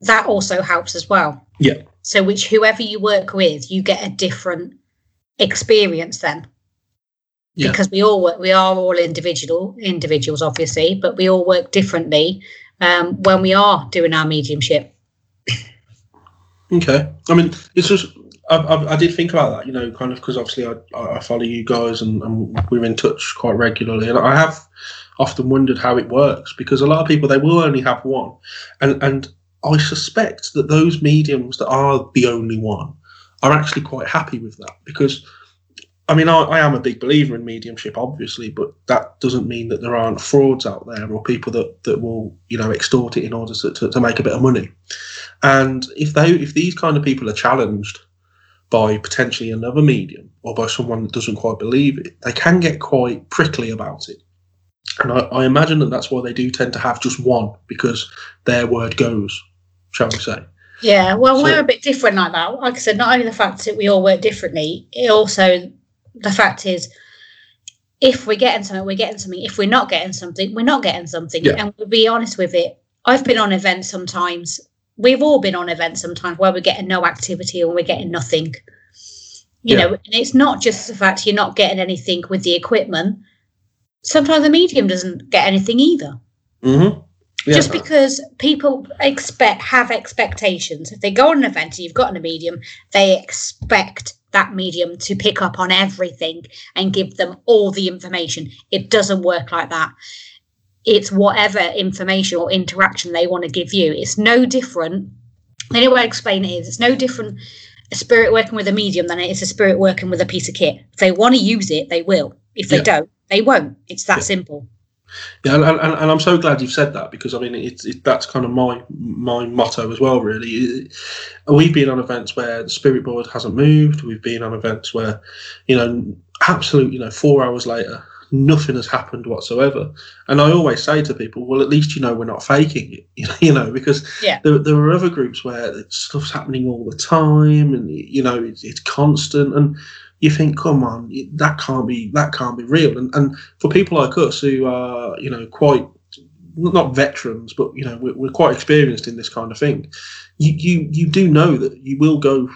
[SPEAKER 2] that also helps as well.
[SPEAKER 1] Yeah.
[SPEAKER 2] So which whoever you work with, you get a different experience then.
[SPEAKER 1] Yeah.
[SPEAKER 2] Because we all work, we are all individual individuals, obviously, but we all work differently um, when we are doing our mediumship.
[SPEAKER 1] Okay. I mean, it's just I, I, I did think about that, you know, kind of because obviously I, I follow you guys and, and we're in touch quite regularly, and I have often wondered how it works because a lot of people they will only have one, and and I suspect that those mediums that are the only one are actually quite happy with that because. I mean, I, I am a big believer in mediumship, obviously, but that doesn't mean that there aren't frauds out there or people that, that will, you know, extort it in order to, to, to make a bit of money. And if they, if these kind of people are challenged by potentially another medium or by someone that doesn't quite believe it, they can get quite prickly about it. And I, I imagine that that's why they do tend to have just one because their word goes, shall we say?
[SPEAKER 2] Yeah, well,
[SPEAKER 1] So-
[SPEAKER 2] we're a bit different like that. Like I said, not only the fact that we all work differently, it also the fact is if we're getting something, we're getting something. If we're not getting something, we're not getting something.
[SPEAKER 1] Yeah.
[SPEAKER 2] And we'll be honest with it. I've been on events sometimes. We've all been on events sometimes where we're getting no activity or we're getting nothing. You
[SPEAKER 1] Yeah.
[SPEAKER 2] know, and it's not just the fact you're not getting anything with the equipment. Sometimes the medium doesn't get anything either
[SPEAKER 1] Mm-hmm.
[SPEAKER 2] Just because people expect have expectations. If they go on an event and you've gotten a medium they expect that medium to pick up on everything and give them all the information. It doesn't work like that. It's whatever information or interaction they want to give you. It's no different. The only way i explain it is it's no different a spirit working with a medium than it is a spirit working with a piece of kit. If they want to use it they will. If they
[SPEAKER 1] Yeah.
[SPEAKER 2] don't they won't. It's that
[SPEAKER 1] Yeah.
[SPEAKER 2] simple
[SPEAKER 1] Yeah, and, and, and I'm so glad you've said that because I mean it's it, that's kind of my my motto as well. Really, we've been on events where the spirit board hasn't moved. We've been on events where, you know, absolute, you know, four hours later, nothing has happened whatsoever. And I always say to people, well, at least you know we're not faking it, [LAUGHS] you know, because
[SPEAKER 2] Yeah.
[SPEAKER 1] there, there are other groups where stuff's happening all the time, and you know it's, it's constant, and you think, come on, that can't be that can't be real. And and for people like us who are, you know, quite not veterans, but you know, we're, we're quite experienced in this kind of thing. You you you do know that you will go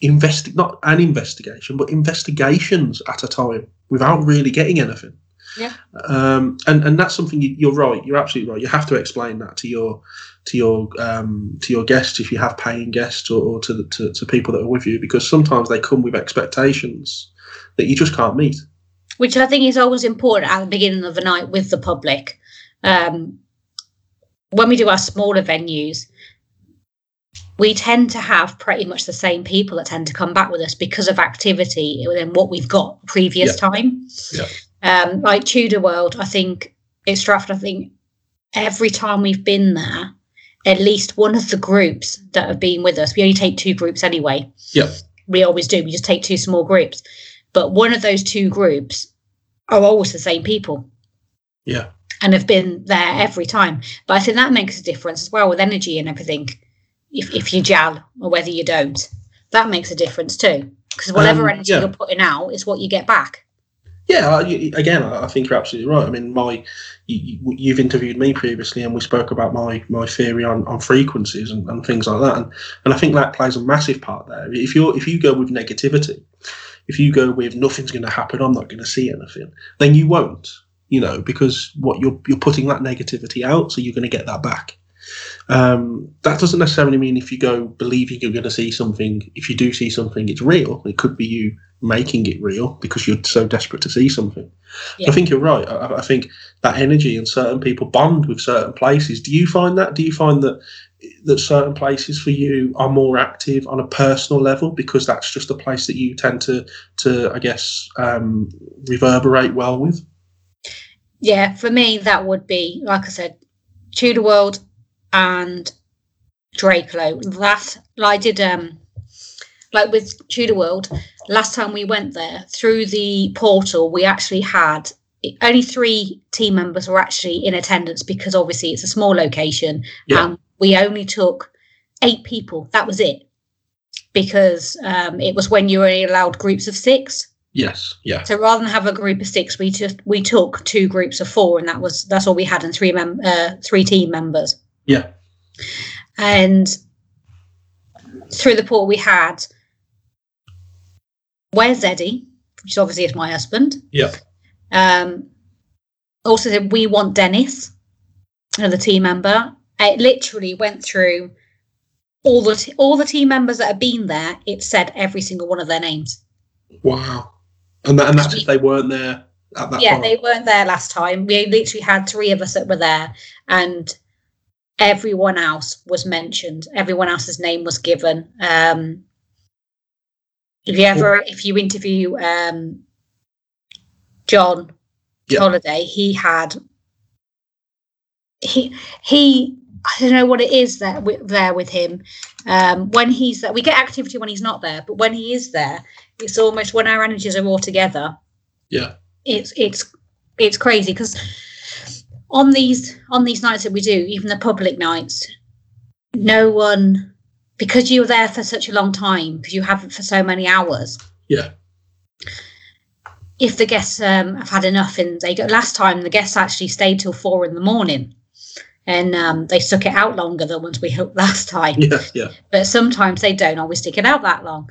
[SPEAKER 1] invest not an investigation, but investigations at a time without really getting anything.
[SPEAKER 2] Yeah.
[SPEAKER 1] Um, and and that's something you, you're right. You're absolutely right. You have to explain that to your to your um, to your guests if you have paying guests or, or to, the, to to people that are with you because sometimes they come with expectations that you just can't meet.
[SPEAKER 2] which I think is always important at the beginning of the night with the public. Um, when we do our smaller venues, we tend to have pretty much the same people that tend to come back with us because of activity and what we've got previous time.
[SPEAKER 1] Yeah.
[SPEAKER 2] Um, like Tudor World, I think it's Stratford. I think every time we've been there, at least one of the groups that have been with us, we only take two groups anyway.
[SPEAKER 1] Yeah.
[SPEAKER 2] We always do. We just take two small groups. But one of those two groups are always the same people
[SPEAKER 1] Yeah.
[SPEAKER 2] and have been there every time. But I think that makes a difference as well with energy and everything. If, if you gel or whether you don't, that makes a difference too. Because whatever
[SPEAKER 1] Um,
[SPEAKER 2] energy
[SPEAKER 1] yeah.
[SPEAKER 2] you're putting out is what you get back.
[SPEAKER 1] Yeah, again, I think you're absolutely right. I mean, my you, you've interviewed me previously, and we spoke about my my theory on, on frequencies and, and things like that, and and I think that plays a massive part there. If you if you go with negativity, if you go with nothing's going to happen, I'm not going to see anything, then you won't. You know, because what you're you're putting that negativity out, so you're going to get that back. Um, that doesn't necessarily mean if you go believing you're going to see something, if you do see something, it's real. It could be you making it real because you're so desperate to see something.
[SPEAKER 2] Yeah.
[SPEAKER 1] I think you're right. I, I think that energy and certain people bond with certain places. Do you find that? Do you find that that certain places for you are more active on a personal level because that's just a place that you tend to to I guess um, reverberate well with?
[SPEAKER 2] Yeah, for me that would be like I said, Tudor World and Drakelow. That I did um like with Tudor World, last time we went there through the portal, we actually had only three team members were actually in attendance because obviously it's a small location
[SPEAKER 1] Yeah.
[SPEAKER 2] and we only took eight people. That was it because um, it was when you were only allowed groups of six.
[SPEAKER 1] Yes. Yeah.
[SPEAKER 2] So rather than have a group of six, we just we took two groups of four, and that was that's all we had, and three mem- uh, three team members.
[SPEAKER 1] Yeah.
[SPEAKER 2] And through the portal, we had where's Eddie, which obviously is my husband.
[SPEAKER 1] Yeah.
[SPEAKER 2] Um, also said we want Dennis, another team member. It literally went through all the t- all the team members that have been there. It said every single one of their names.
[SPEAKER 1] Wow. And that, and that's if they weren't there at that
[SPEAKER 2] yeah,
[SPEAKER 1] time.
[SPEAKER 2] they weren't there last time. We literally had three of us that were there, and everyone else was mentioned. Everyone else's name was given. Um, if you ever, if you interview um, John
[SPEAKER 1] Yeah.
[SPEAKER 2] Holiday, he had he he. I don't know what it is that there with him. Um, when he's there, we get activity when he's not there, but when he is there, it's almost when our energies are all together
[SPEAKER 1] Yeah.
[SPEAKER 2] it's it's it's crazy because on these on these nights that we do even the public nights no one because you're there for such a long time because you have it for so many hours
[SPEAKER 1] Yeah.
[SPEAKER 2] if the guests um, have had enough and they go last time the guests actually stayed till four in the morning and um, they stuck it out longer than once we hooked [LAUGHS] last time
[SPEAKER 1] Yeah. Yeah.
[SPEAKER 2] but sometimes they don't always stick it out that long.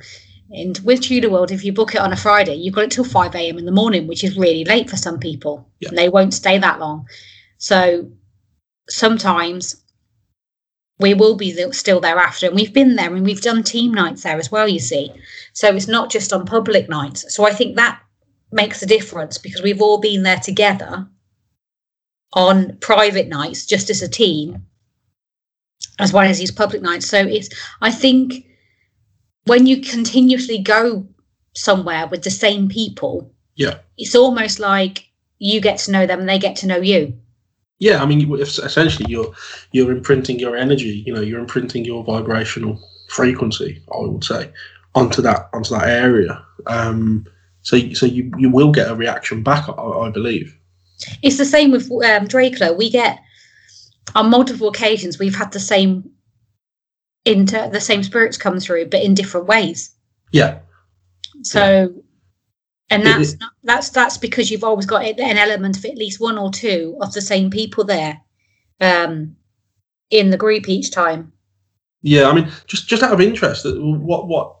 [SPEAKER 2] And with Tudor World, if you book it on a Friday, you've got it till 5 a.m. in the morning, which is really late for some people.
[SPEAKER 1] Yeah.
[SPEAKER 2] And they won't stay that long. So sometimes we will be still there after. And we've been there and we've done team nights there as well, you see. So it's not just on public nights. So I think that makes a difference because we've all been there together on private nights, just as a team, as well as these public nights. So it's, I think when you continuously go somewhere with the same people,
[SPEAKER 1] Yeah.
[SPEAKER 2] it's almost like you get to know them and they get to know you.
[SPEAKER 1] Yeah, I mean, essentially, you're you're imprinting your energy. You know, you're imprinting your vibrational frequency. I would say onto that onto that area. Um, so so you you will get a reaction back. I, I believe.
[SPEAKER 2] It's the same with um, Drakelow. We get on multiple occasions we've had the same inter the same spirits come through, but in different ways.
[SPEAKER 1] Yeah.
[SPEAKER 2] So, and that's not, that's that's because you've always got an element of at least one or two of the same people there, um, in the group each time.
[SPEAKER 1] Yeah, I mean, just just out of interest, uh, what what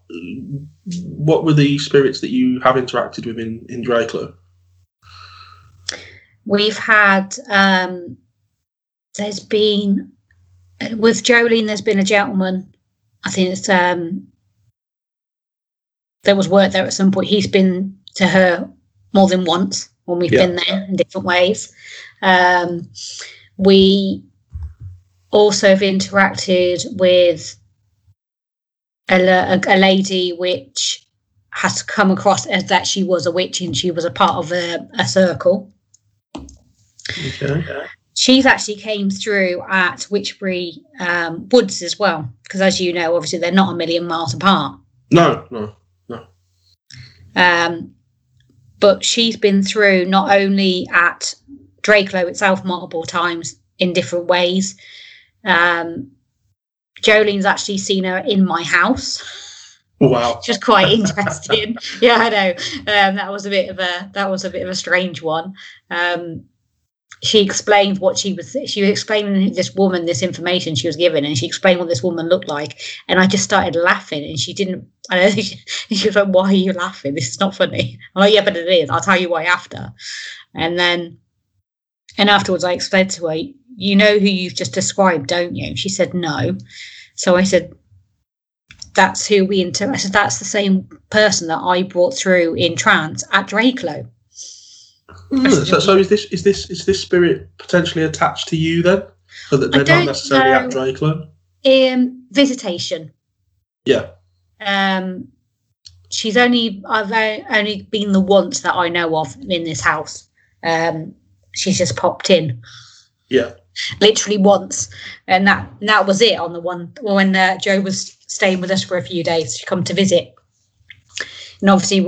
[SPEAKER 1] what were the spirits that you have interacted with in in Drakelow?
[SPEAKER 2] We've had um, there's been with Jolene. There's been a gentleman. I think it's um, there was work there at some point. He's been to her more than once when we've
[SPEAKER 1] Yeah.
[SPEAKER 2] been there in different ways. Um, we also have interacted with a, a, a lady which has come across as that she was a witch and she was a part of a, a circle
[SPEAKER 1] Okay.
[SPEAKER 2] she's actually came through at Wychbury um, Woods as well, because as you know, obviously they're not a million miles apart.
[SPEAKER 1] No, no.
[SPEAKER 2] Um, but she's been through not only at Drakelow itself multiple times in different ways. Um, Jolene's actually seen her in my house,
[SPEAKER 1] Wow.
[SPEAKER 2] just quite interesting. [LAUGHS] yeah, I know. Um, that was a bit of a that was a bit of a strange one. Um, she explained what she was she was explaining this woman this information she was given and she explained what this woman looked like and i just started laughing and she didn't i don't [LAUGHS] she, she was like why are you laughing? This is not funny. I'm like yeah but it is. I'll tell you why after. And then and afterwards i explained to her you know who you've just described don't you? She said no. So i said that's who we inter i said that's the same person that i brought through in trance at drakelow
[SPEAKER 1] Mm, so, so is this is this is this spirit potentially attached to you then? So that they're not
[SPEAKER 2] don't
[SPEAKER 1] necessarily
[SPEAKER 2] know.
[SPEAKER 1] at Drakelow?
[SPEAKER 2] Um, visitation.
[SPEAKER 1] Yeah.
[SPEAKER 2] Um, she's only I've only been the once that I know of in this house. Um, she's just popped in
[SPEAKER 1] Yeah.
[SPEAKER 2] literally once, and that and that was it on the one when uh, Joe was staying with us for a few days. She come to visit, and obviously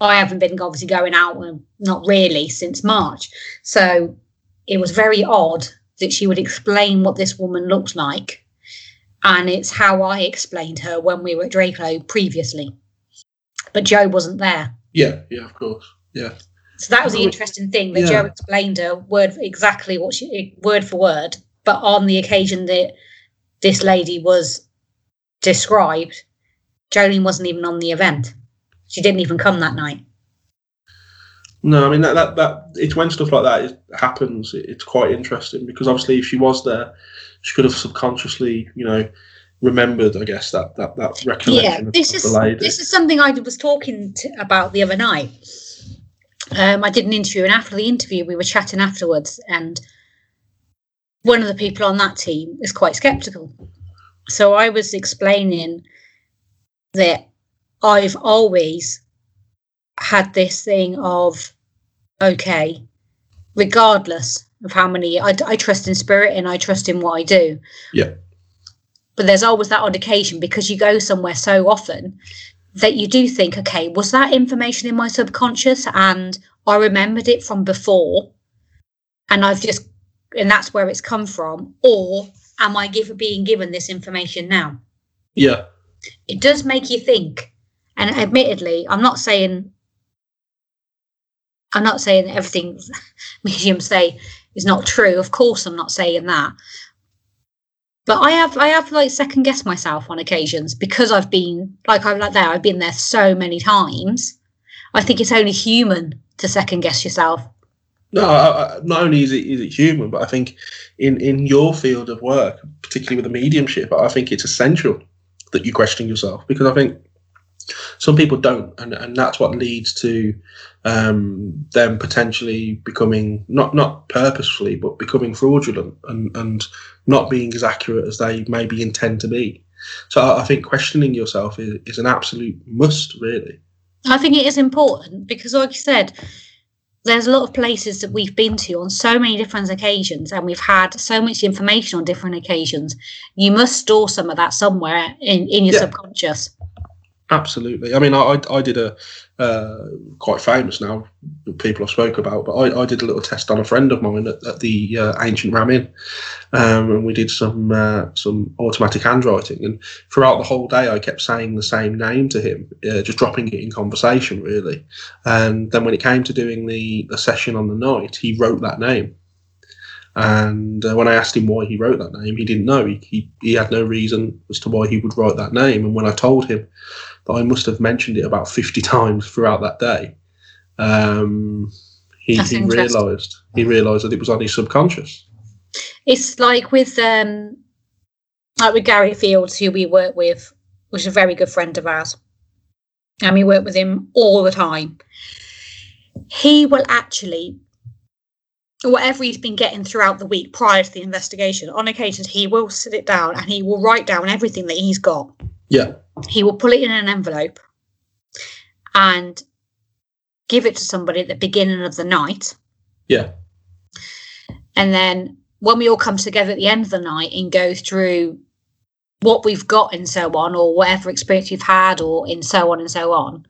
[SPEAKER 2] I haven't been obviously going out, uh, not really since March. So it was very odd that she would explain what this woman looked like, and it's how I explained her when we were at Drakelow previously, but Joe wasn't there.
[SPEAKER 1] Yeah. Yeah. Of course. Yeah.
[SPEAKER 2] So that was the interesting thing that
[SPEAKER 1] yeah.
[SPEAKER 2] Joe explained her word exactly what she word for word, but on the occasion that this lady was described, Jolene wasn't even on the event. She didn't even come that night.
[SPEAKER 1] No, I mean that that, that it's when stuff like that happens. It, it's quite interesting because obviously, if she was there, she could have subconsciously, you know, remembered. I guess that that that recollection
[SPEAKER 2] Yeah, this
[SPEAKER 1] of
[SPEAKER 2] is
[SPEAKER 1] the lady.
[SPEAKER 2] this is something I was talking to, about the other night. Um, I did an interview, and after the interview, we were chatting afterwards, and one of the people on that team is quite skeptical. So I was explaining that I've always had this thing of, okay, regardless of how many, I, I trust in spirit and I trust in what I do.
[SPEAKER 1] Yeah.
[SPEAKER 2] But there's always that odd occasion because you go somewhere so often that you do think, okay, was that information in my subconscious and I remembered it from before and I've just, and that's where it's come from? Or am I give, being given this information now?
[SPEAKER 1] yeah,
[SPEAKER 2] it does make you think. And admittedly, I'm not saying I'm not saying that everything [LAUGHS] mediums say is not true. Of course, I'm not saying that. But I have I have like second guessed myself on occasions because I've been like I'm like there. I've been there so many times. I think it's only human to second guess yourself.
[SPEAKER 1] no. I, I, not only is it is it human, but I think in in your field of work, particularly with the mediumship, I think it's essential that you question yourself because I think some people don't, and and that's what leads to um, them potentially becoming not not purposefully, but becoming fraudulent and and not being as accurate as they maybe intend to be. So I, I think questioning yourself is, is an absolute must, really.
[SPEAKER 2] I think it is important because, like you said, there's a lot of places that we've been to on so many different occasions, and we've had so much information on different occasions. You must store some of that somewhere in, in your
[SPEAKER 1] Yeah.
[SPEAKER 2] subconscious.
[SPEAKER 1] Absolutely. I mean, I I, did a uh, quite famous now people I've spoke about, but I, I did a little test on a friend of mine at, at the uh, Ancient Ram Inn, um, and we did some uh, some automatic handwriting. And throughout the whole day, I kept saying the same name to him, uh, just dropping it in conversation, really. And then when it came to doing the the session on the night, he wrote that name. And uh, when I asked him why he wrote that name, he didn't know. He, he, he had no reason as to why he would write that name. And when I told him that I must have mentioned it about 50 [LAUGHS] times throughout that day, um, he, he realised he realised that it was on his subconscious.
[SPEAKER 2] It's like with um, like with Gary Fields, who we work with, is a very good friend of ours, and we work with him all the time. He will actually, whatever he's been getting throughout the week prior to the investigation, on occasions he will sit it down and he will write down everything that he's got.
[SPEAKER 1] Yeah,
[SPEAKER 2] He will put it in an envelope and give it to somebody at the beginning of the night.
[SPEAKER 1] yeah,
[SPEAKER 2] And then when we all come together at the end of the night and go through what we've got and so on, or whatever experience we've had, or in so on and so on,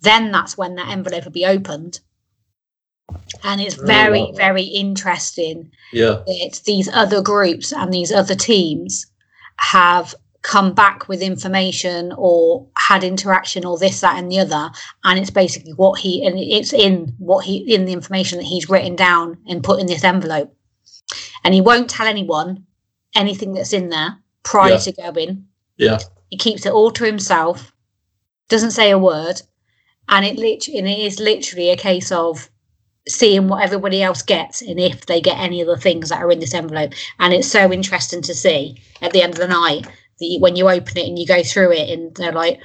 [SPEAKER 2] then that's when that envelope will be opened. And it's
[SPEAKER 1] Oh,
[SPEAKER 2] very,
[SPEAKER 1] wow.
[SPEAKER 2] very interesting
[SPEAKER 1] yeah,
[SPEAKER 2] that these other groups and these other teams have come back with information or had interaction or this that and the other. And it's basically what he and it's in what he in the information that he's written down and put in this envelope. And he won't tell anyone anything that's in there prior
[SPEAKER 1] Yeah.
[SPEAKER 2] to going.
[SPEAKER 1] Yeah,
[SPEAKER 2] he keeps it all to himself doesn't say a word. And it literally and it is literally a case of seeing what everybody else gets and if they get any of the things that are in this envelope. And it's so interesting to see at the end of the night when you open it and you go through it and they're like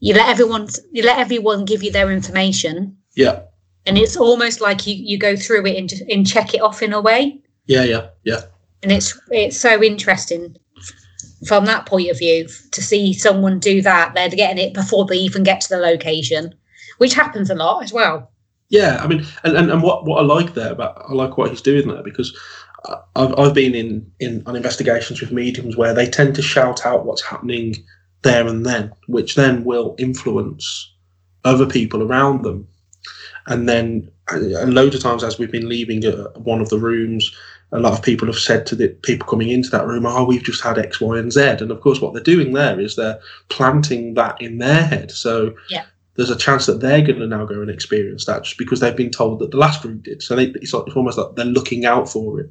[SPEAKER 2] you let everyone you let everyone give you their information.
[SPEAKER 1] Yeah,
[SPEAKER 2] and it's almost like you you go through it and just and check it off in a way.
[SPEAKER 1] Yeah, yeah, yeah.
[SPEAKER 2] and it's it's so interesting from that point of view to see someone do that. They're getting it before they even get to the location which happens a lot as well.
[SPEAKER 1] Yeah, I mean, and, and, and what, what I like there about I like what he's doing there because I've I've been in in on investigations with mediums where they tend to shout out what's happening there and then, which then will influence other people around them, and then and loads of times as we've been leaving uh, one of the rooms. A lot of people have said to the people coming into that room, "Oh, we've just had X, Y, and Z." And of course, what they're doing there is they're planting that in their head. So
[SPEAKER 2] Yeah.
[SPEAKER 1] There's a chance that they're going to now go and experience that just because they've been told that the last group did. So they, it's, like, it's almost like they're looking out for it.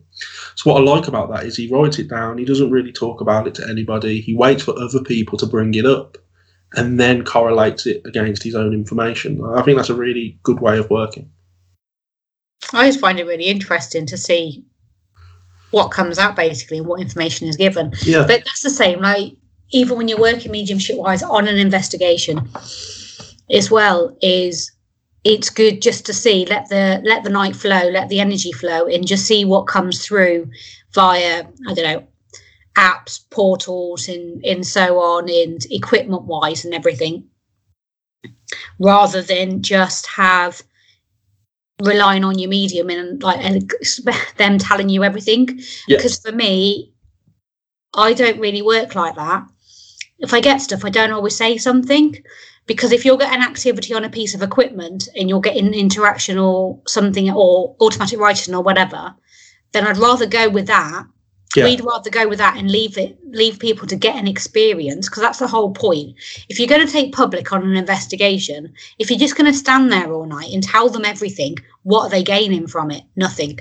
[SPEAKER 1] So what I like about that is he writes it down. He doesn't really talk about it to anybody. He waits for other people to bring it up, and then correlates it against his own information. I think that's a really good way of working.
[SPEAKER 2] i just find it really interesting to see what comes out basically and what information is given
[SPEAKER 1] Yeah,
[SPEAKER 2] but that's the same like even when you're working mediumship wise on an investigation as well is it's good just to see let the let the night flow let the energy flow and just see what comes through via i don't know apps portals and and so on and equipment wise and everything rather than just have relying on your medium and like and [LAUGHS] them telling you everything
[SPEAKER 1] Yeah.
[SPEAKER 2] because for me I don't really work like that. If I get stuff, I don't always say something because if you're getting activity on a piece of equipment and you're getting interaction or something or automatic writing or whatever, then I'd rather go with that.
[SPEAKER 1] Yeah.
[SPEAKER 2] We'd rather go with that and leave it, leave people to get an experience because that's the whole point. If you're going to take public on an investigation, if you're just going to stand there all night and tell them everything, what are they gaining from it? Nothing.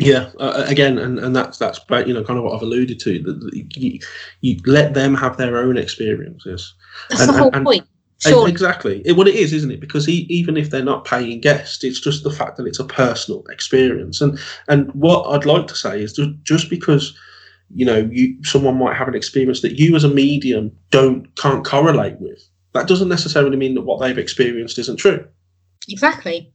[SPEAKER 1] Yeah, uh, again, and, and that's that's you know kind of what I've alluded to. That you, you let them have their own experiences.
[SPEAKER 2] That's
[SPEAKER 1] And-
[SPEAKER 2] the whole
[SPEAKER 1] and-
[SPEAKER 2] point. Sure.
[SPEAKER 1] Exactly. It, what it is, isn't it? Because he, even if they're not paying guests, it's just the fact that it's a personal experience. And and what I'd like to say is just, just because you know you someone might have an experience that you as a medium don't can't correlate with, that doesn't necessarily mean that what they've experienced isn't true.
[SPEAKER 2] Exactly.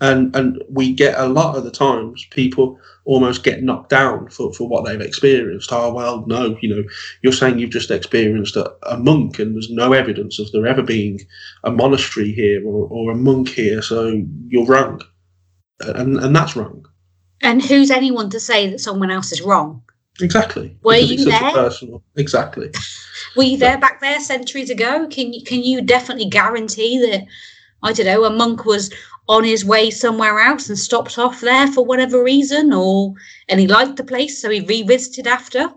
[SPEAKER 1] And and we get a lot of the times people almost get knocked down for, for what they've experienced. Oh well, no, you know, you're saying you've just experienced a, a monk and there's no evidence of there ever being a monastery here or, or a monk here, so you're wrong. And and that's wrong.
[SPEAKER 2] And who's anyone to say that someone else is wrong?
[SPEAKER 1] Exactly.
[SPEAKER 2] Were you there?
[SPEAKER 1] personal exactly. [LAUGHS]
[SPEAKER 2] Were you there back there centuries ago? Can you can you definitely guarantee that I don't know a monk was on his way somewhere else and stopped off there for whatever reason, or and he liked the place so he revisited after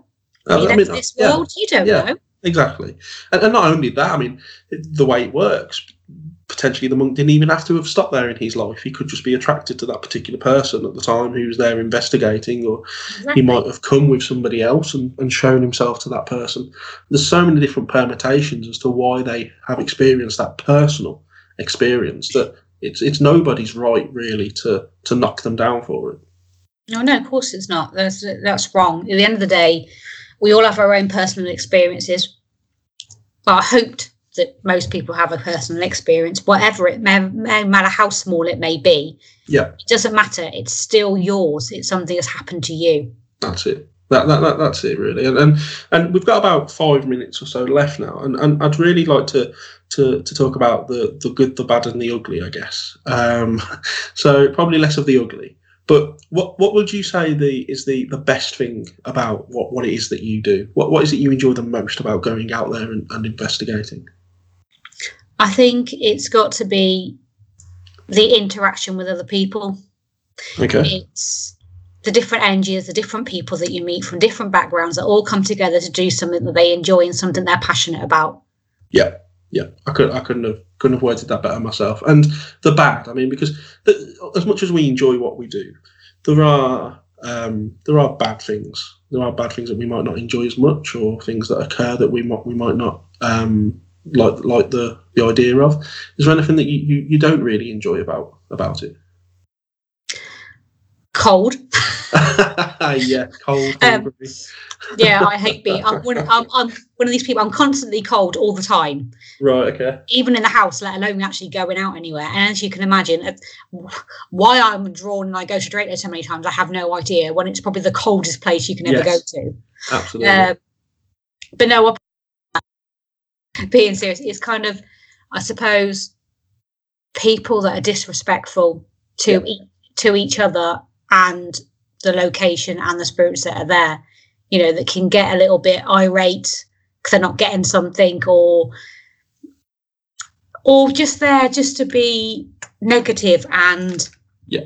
[SPEAKER 2] he
[SPEAKER 1] Uh, I
[SPEAKER 2] left
[SPEAKER 1] mean,
[SPEAKER 2] this
[SPEAKER 1] yeah.
[SPEAKER 2] world? You don't
[SPEAKER 1] yeah.
[SPEAKER 2] know.
[SPEAKER 1] Exactly. And, and not only that, I mean, the way it works, potentially the monk didn't even have to have stopped there in his life. He could just be attracted to that particular person at the time who was there investigating, or he might have come with somebody else and, and shown himself to that person. There's so many different permutations as to why they have experienced that personal experience that it's it's nobody's right really to to knock them down for it.
[SPEAKER 2] No, no, of course it's not. That's that's wrong. At the end of the day, we all have our own personal experiences. But I hoped that most people have a personal experience, whatever it may, no matter how small it may be.
[SPEAKER 1] Yeah.
[SPEAKER 2] It doesn't matter. It's still yours. It's something that's happened to you.
[SPEAKER 1] That's it. That, that, that that's it really, and, and and we've got about five minutes or so left now, and, and I'd really like to to to talk about the the good, the bad, and the ugly, I guess. Um, [LAUGHS] so probably less of the ugly, but what what would you say the is the the best thing about what what it is that you do? What what is it you enjoy the most about going out there and, and investigating?
[SPEAKER 2] I think it's got to be the interaction with other people.
[SPEAKER 1] Okay.
[SPEAKER 2] It's the different energies, the different people that you meet from different backgrounds that all come together to do something that they enjoy and something they're passionate about.
[SPEAKER 1] Yeah, yeah. I could I couldn't have couldn't have worded that better myself. And the bad, I mean, because the, as much as we enjoy what we do, there are um, there are bad things. There are bad things that we might not enjoy as much, or things that occur that we might we might not um, like like the the idea of. Is there anything that you, you, you don't really enjoy about about it?
[SPEAKER 2] Cold. [LAUGHS]
[SPEAKER 1] yeah, cold,
[SPEAKER 2] Um. Yeah, I hate [LAUGHS] being. I'm one, I'm, I'm one of these people. I'm constantly cold all the time,
[SPEAKER 1] right. Okay.
[SPEAKER 2] even in the house, let alone actually going out anywhere. And as you can imagine, uh, why I'm drawn and I go to there so many times, I have no idea. When it's probably the coldest place you can ever
[SPEAKER 1] Yes.
[SPEAKER 2] go to.
[SPEAKER 1] Absolutely.
[SPEAKER 2] Um, but no, being serious, it's kind of, I suppose, people that are disrespectful to
[SPEAKER 1] Yeah.
[SPEAKER 2] e- to each other and the location and the spirits that are there. You know, that can get a little bit irate because they're not getting something, or or just there just to be negative and
[SPEAKER 1] Yeah.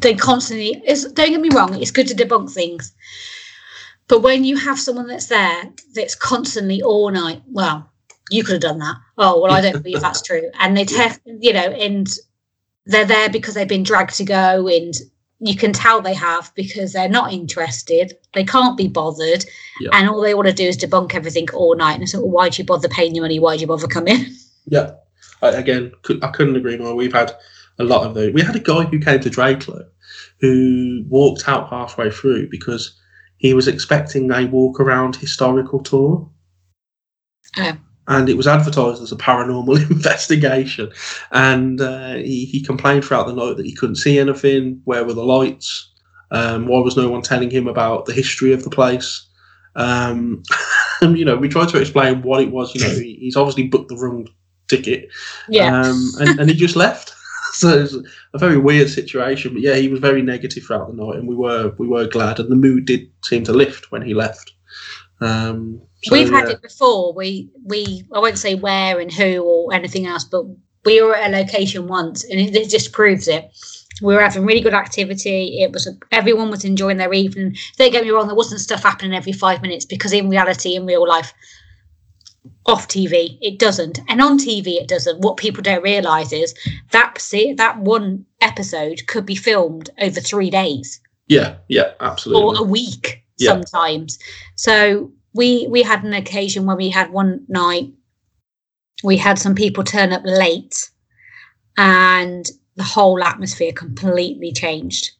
[SPEAKER 2] they constantly. It's, don't get me wrong, it's good to debunk things, but when you have someone that's there that's constantly all night, well, you could have done that. Oh, well, I don't [LAUGHS] believe that's true. And they, te- you know, and they're there because they've been dragged to go, and you can tell they have because they're not interested. They can't be bothered,
[SPEAKER 1] Yeah.
[SPEAKER 2] and all they want to do is debunk everything all night. And so, well, why'd you bother paying your money? Why'd you bother coming? [LAUGHS]
[SPEAKER 1] Yeah. I, again, could, I couldn't agree more. We've had a lot of those. We had a guy who came to Drakelow who walked out halfway through because he was expecting a walk around historical tour.
[SPEAKER 2] Oh.
[SPEAKER 1] And it was advertised as a paranormal [LAUGHS] investigation. And uh, he, he complained throughout the night that he couldn't see anything. Where were the lights? Um, why was no one telling him about the history of the place? Um, [LAUGHS] and, you know, we tried to explain what it was. You know, he, he's obviously booked the wrong ticket
[SPEAKER 2] Yeah.
[SPEAKER 1] um, and, and he just left. [LAUGHS] So it's a very weird situation. But yeah, he was very negative throughout the night, and we were we were glad, and the mood did seem to lift when he left. Um, so,
[SPEAKER 2] We've had
[SPEAKER 1] yeah.
[SPEAKER 2] it before. We we I won't say where and who or anything else, but we were at a location once, and it, it just proves it. We were having really good activity. It was everyone was enjoying their evening. Don't get me wrong, there wasn't stuff happening every five minutes because in reality, in real life, off TV, it doesn't, and on TV, it doesn't. What people don't realise is that se- that one episode could be filmed over three days
[SPEAKER 1] yeah, yeah, absolutely.
[SPEAKER 2] or a week
[SPEAKER 1] Yeah.
[SPEAKER 2] sometimes. So we we had an occasion where we had one night we had some people turn up late and the whole atmosphere completely changed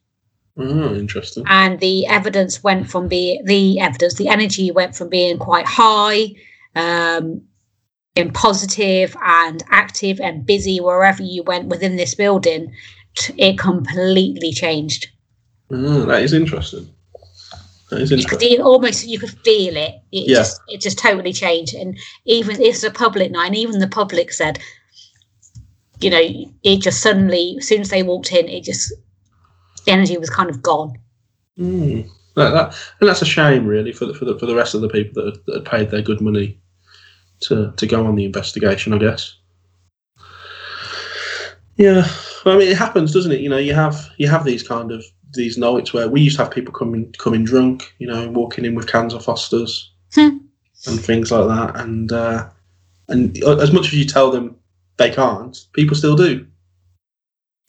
[SPEAKER 1] oh, interesting.
[SPEAKER 2] and the evidence went from being the evidence the energy went from being quite high um and positive and active and busy wherever you went within this building t- it completely changed
[SPEAKER 1] Oh, that is interesting.
[SPEAKER 2] You could almost you could feel it. It
[SPEAKER 1] Yeah.
[SPEAKER 2] just it just totally changed. And even it's a public night, and even the public said, you know, it just suddenly as soon as they walked in, it just the energy was kind of gone.
[SPEAKER 1] Mm. That, that, and that's a shame, really, for the, for the for the rest of the people that had, that had paid their good money to to go on the investigation. I guess. Yeah, I mean, it happens, doesn't it? You know, you have you have these kind of these nights where we used to have people coming coming drunk, you know, walking in with cans of Fosters
[SPEAKER 2] Hmm.
[SPEAKER 1] and things like that, and uh, and as much as you tell them they can't, people still do.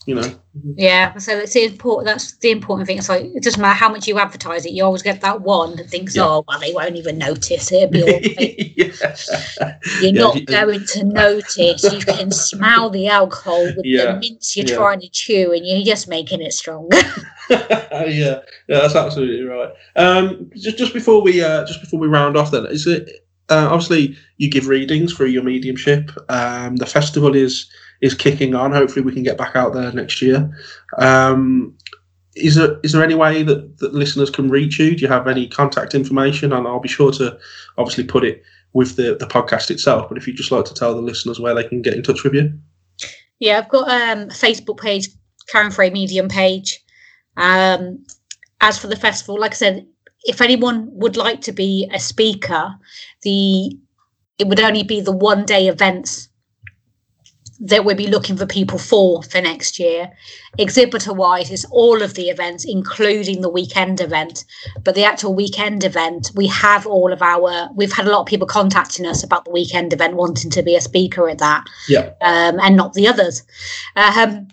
[SPEAKER 1] You know.
[SPEAKER 2] Yeah, so it's the important. That's the important thing. It's like it doesn't matter how much you advertise it, you always get that one that thinks,
[SPEAKER 1] Yeah.
[SPEAKER 2] "Oh, well, they won't even notice. It'll be all [LAUGHS] right."
[SPEAKER 1] yeah.
[SPEAKER 2] You're
[SPEAKER 1] Yeah,
[SPEAKER 2] not
[SPEAKER 1] you-
[SPEAKER 2] going to notice. You can [LAUGHS] smell the alcohol with the mints you're trying to chew, and you're just making it stronger. [LAUGHS]
[SPEAKER 1] yeah, yeah, that's absolutely right. Um, just just before we uh, just before we round off, then is it uh, obviously you give readings for your mediumship. Um, the festival is is kicking on. Hopefully, we can get back out there next year. Um, is there is there any way that, that listeners can reach you? Do you have any contact information? And I'll be sure to obviously put it with the, the podcast itself. But if you'd just like to tell the listeners where they can get in touch with you.
[SPEAKER 2] Yeah, I've got um, a Facebook page, Karen Frey Medium page. Um, as for the festival, like I said, if anyone would like to be a speaker, the it would only be the one day events that we'll be looking for people for for next year. Exhibitor wise, is all of the events, including the weekend event. But the actual weekend event, we have all of our. We've had a lot of people contacting us about the weekend event, wanting to be a speaker at that
[SPEAKER 1] Yeah.
[SPEAKER 2] um, and not the others. Um,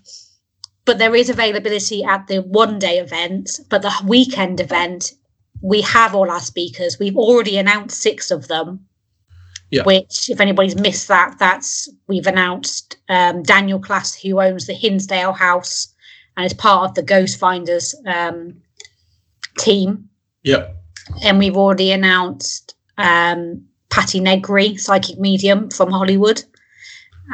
[SPEAKER 2] but there is availability at the one day event, but the weekend event, we have all our speakers. We've already announced six of them.
[SPEAKER 1] Yeah.
[SPEAKER 2] Which, if anybody's missed that, that's we've announced um, Daniel Klaes, who owns the Hinsdale House and is part of the Ghost Finders um, team
[SPEAKER 1] Yeah.
[SPEAKER 2] and we've already announced um, Patti Negri, psychic medium from Hollywood,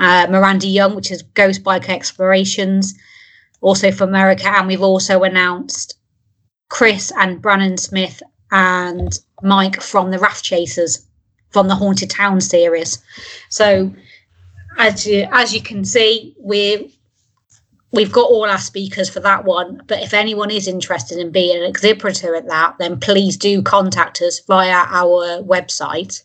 [SPEAKER 2] uh, Miranda Young, which is Ghost Bike Explorations, also from America, and we've also announced Chris and Brannon Smith and Mike from the Wraith Chasers from the Haunted Town series. So as you as you can see, we're we've got all our speakers for that one. But if anyone is interested in being an exhibitor at that, then please do contact us via our website.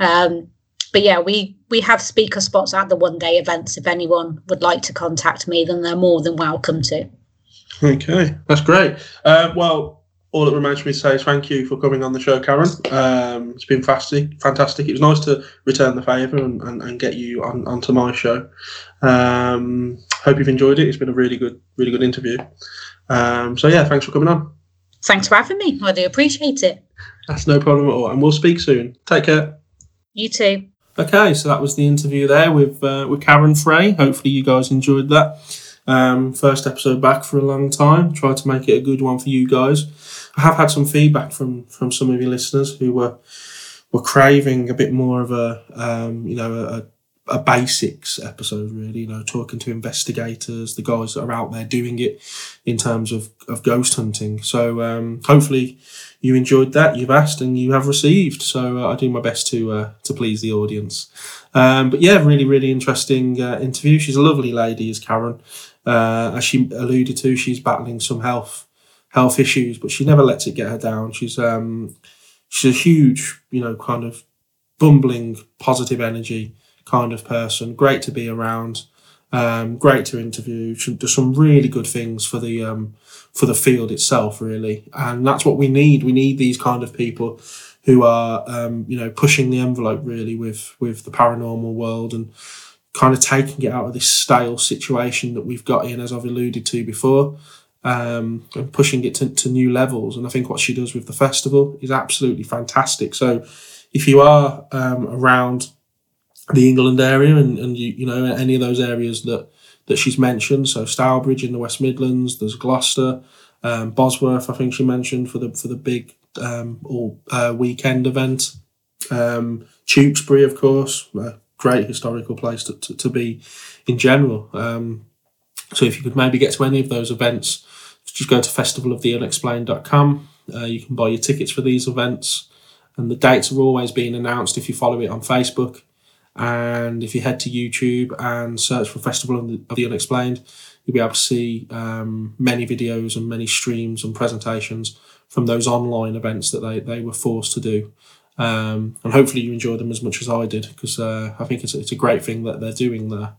[SPEAKER 2] Um, but yeah, we we have speaker spots at the one day events. If anyone would like to contact me, then they're more than welcome to.
[SPEAKER 1] Okay, that's great. Uh, well, all that remains for me to say is thank you for coming on the show, Karen. Um, it's been fantastic. Fantastic. It was nice to return the favour and, and, and, get you on onto my show. Um, hope you've enjoyed it. It's been a really good, really good interview. Um, so yeah, thanks for coming on.
[SPEAKER 2] Thanks for having me. I do appreciate it.
[SPEAKER 1] That's no problem at all, and we'll speak soon. Take care.
[SPEAKER 2] You too.
[SPEAKER 1] Okay, so that was the interview there with uh, with Karen Frey. Hopefully, you guys enjoyed that. Um, first episode back for a long time. Tried to make it a good one for you guys. I have had some feedback from from some of your listeners who were were craving a bit more of a um, you know a, a basics episode really you know talking to investigators the guys that are out there doing it in terms of, of ghost hunting. So um, hopefully you enjoyed that you've asked and you have received. So uh, i do my best to uh, to please the audience. Um, but yeah really really interesting uh, interview. She's a lovely lady is karen uh, as she alluded to she's battling some health health issues, but she never lets it get her down. She's um, she's a huge, you know, kind of bumbling, positive energy kind of person. Great to be around. Um, great to interview. She does some really good things for the um, for the field itself, really, and that's what we need. We need these kind of people who are, um, you know, pushing the envelope really with with the paranormal world and kind of taking it out of this stale situation that we've got in, as I've alluded to before um, and pushing it to, to new levels. And I think what she does with the festival is absolutely fantastic. So if you are um, around the England area and, and you, you know any of those areas that that she's mentioned, so Stourbridge in the West Midlands, there's Gloucester, um, Bosworth, I think she mentioned for the for the big um, all uh, weekend event. Um, Tewkesbury, of course, a great historical place to, to, to be in general. Um, so if you could maybe get to any of those events, just go to festivaloftheunexplained.com. Uh, you can buy your tickets for these events, and the dates are always being announced if you follow it on Facebook. And if you head to YouTube and search for Festival of the, of the Unexplained, you'll be able to see um, many videos and many streams and presentations from those online events that they, they were forced to do. Um, and hopefully you enjoy them as much as I did because uh, I think it's, it's a great thing that they're doing there.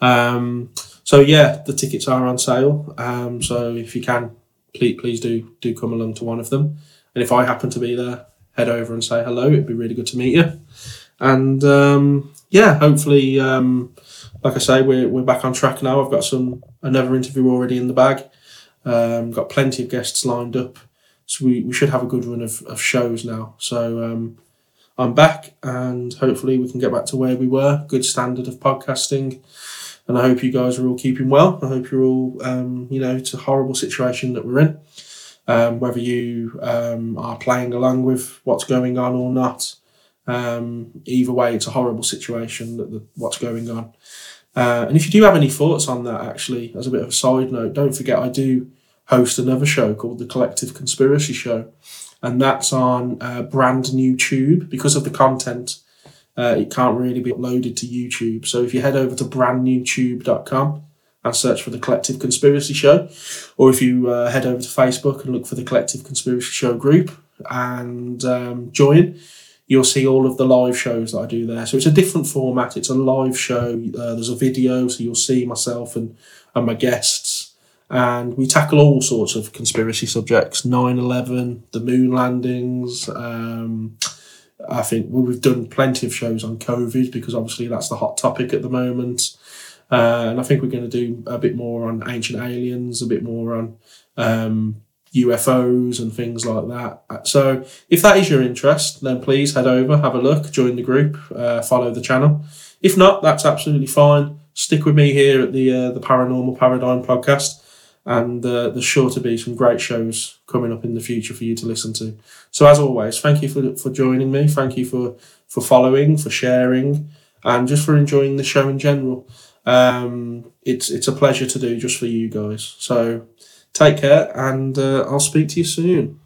[SPEAKER 1] Um, so yeah, the tickets are on sale. Um, so if you can, please please do do come along to one of them. And if I happen to be there, head over and say hello. It'd be really good to meet you. And um, yeah, hopefully, um, like I say, we're we're back on track now. I've got some another interview already in the bag. Um, got plenty of guests lined up, so we, we should have a good run of, of shows now. So um, I'm back, and hopefully we can get back to where we were. Good standard of podcasting and I hope you guys are all keeping well. I hope you're all, um, you know, it's a horrible situation that we're in. Um, whether you um, are playing along with what's going on or not, um, either way, it's a horrible situation that the, what's going on. Uh, and if you do have any thoughts on that, actually, as a bit of a side note, don't forget I do host another show called the Collective Conspiracy Show, and that's on brand new Tube because of the content uh, it can't really be uploaded to YouTube. So if you head over to brandnewtube.com and search for the Collective Conspiracy Show, or if you uh, head over to Facebook and look for the Collective Conspiracy Show group and um, join, you'll see all of the live shows that I do there. So it's a different format. It's a live show. Uh, there's a video, so you'll see myself and, and my guests. And we tackle all sorts of conspiracy subjects 9 11, the moon landings, um, I think we've done plenty of shows on COVID because obviously that's the hot topic at the moment. Uh, and I think we're going to do a bit more on ancient aliens, a bit more on um, UFOs and things like that. So if that is your interest, then please head over, have a look, join the group, uh, follow the channel. If not, that's absolutely fine. Stick with me here at the uh, the Paranormal Paradigm podcast and uh, there's sure to be some great shows coming up in the future for you to listen to. So as always, thank you for for joining me. Thank you for for following, for sharing, and just for enjoying the show in general. Um, it's it's a pleasure to do just for you guys. So take care, and uh, I'll speak to you soon.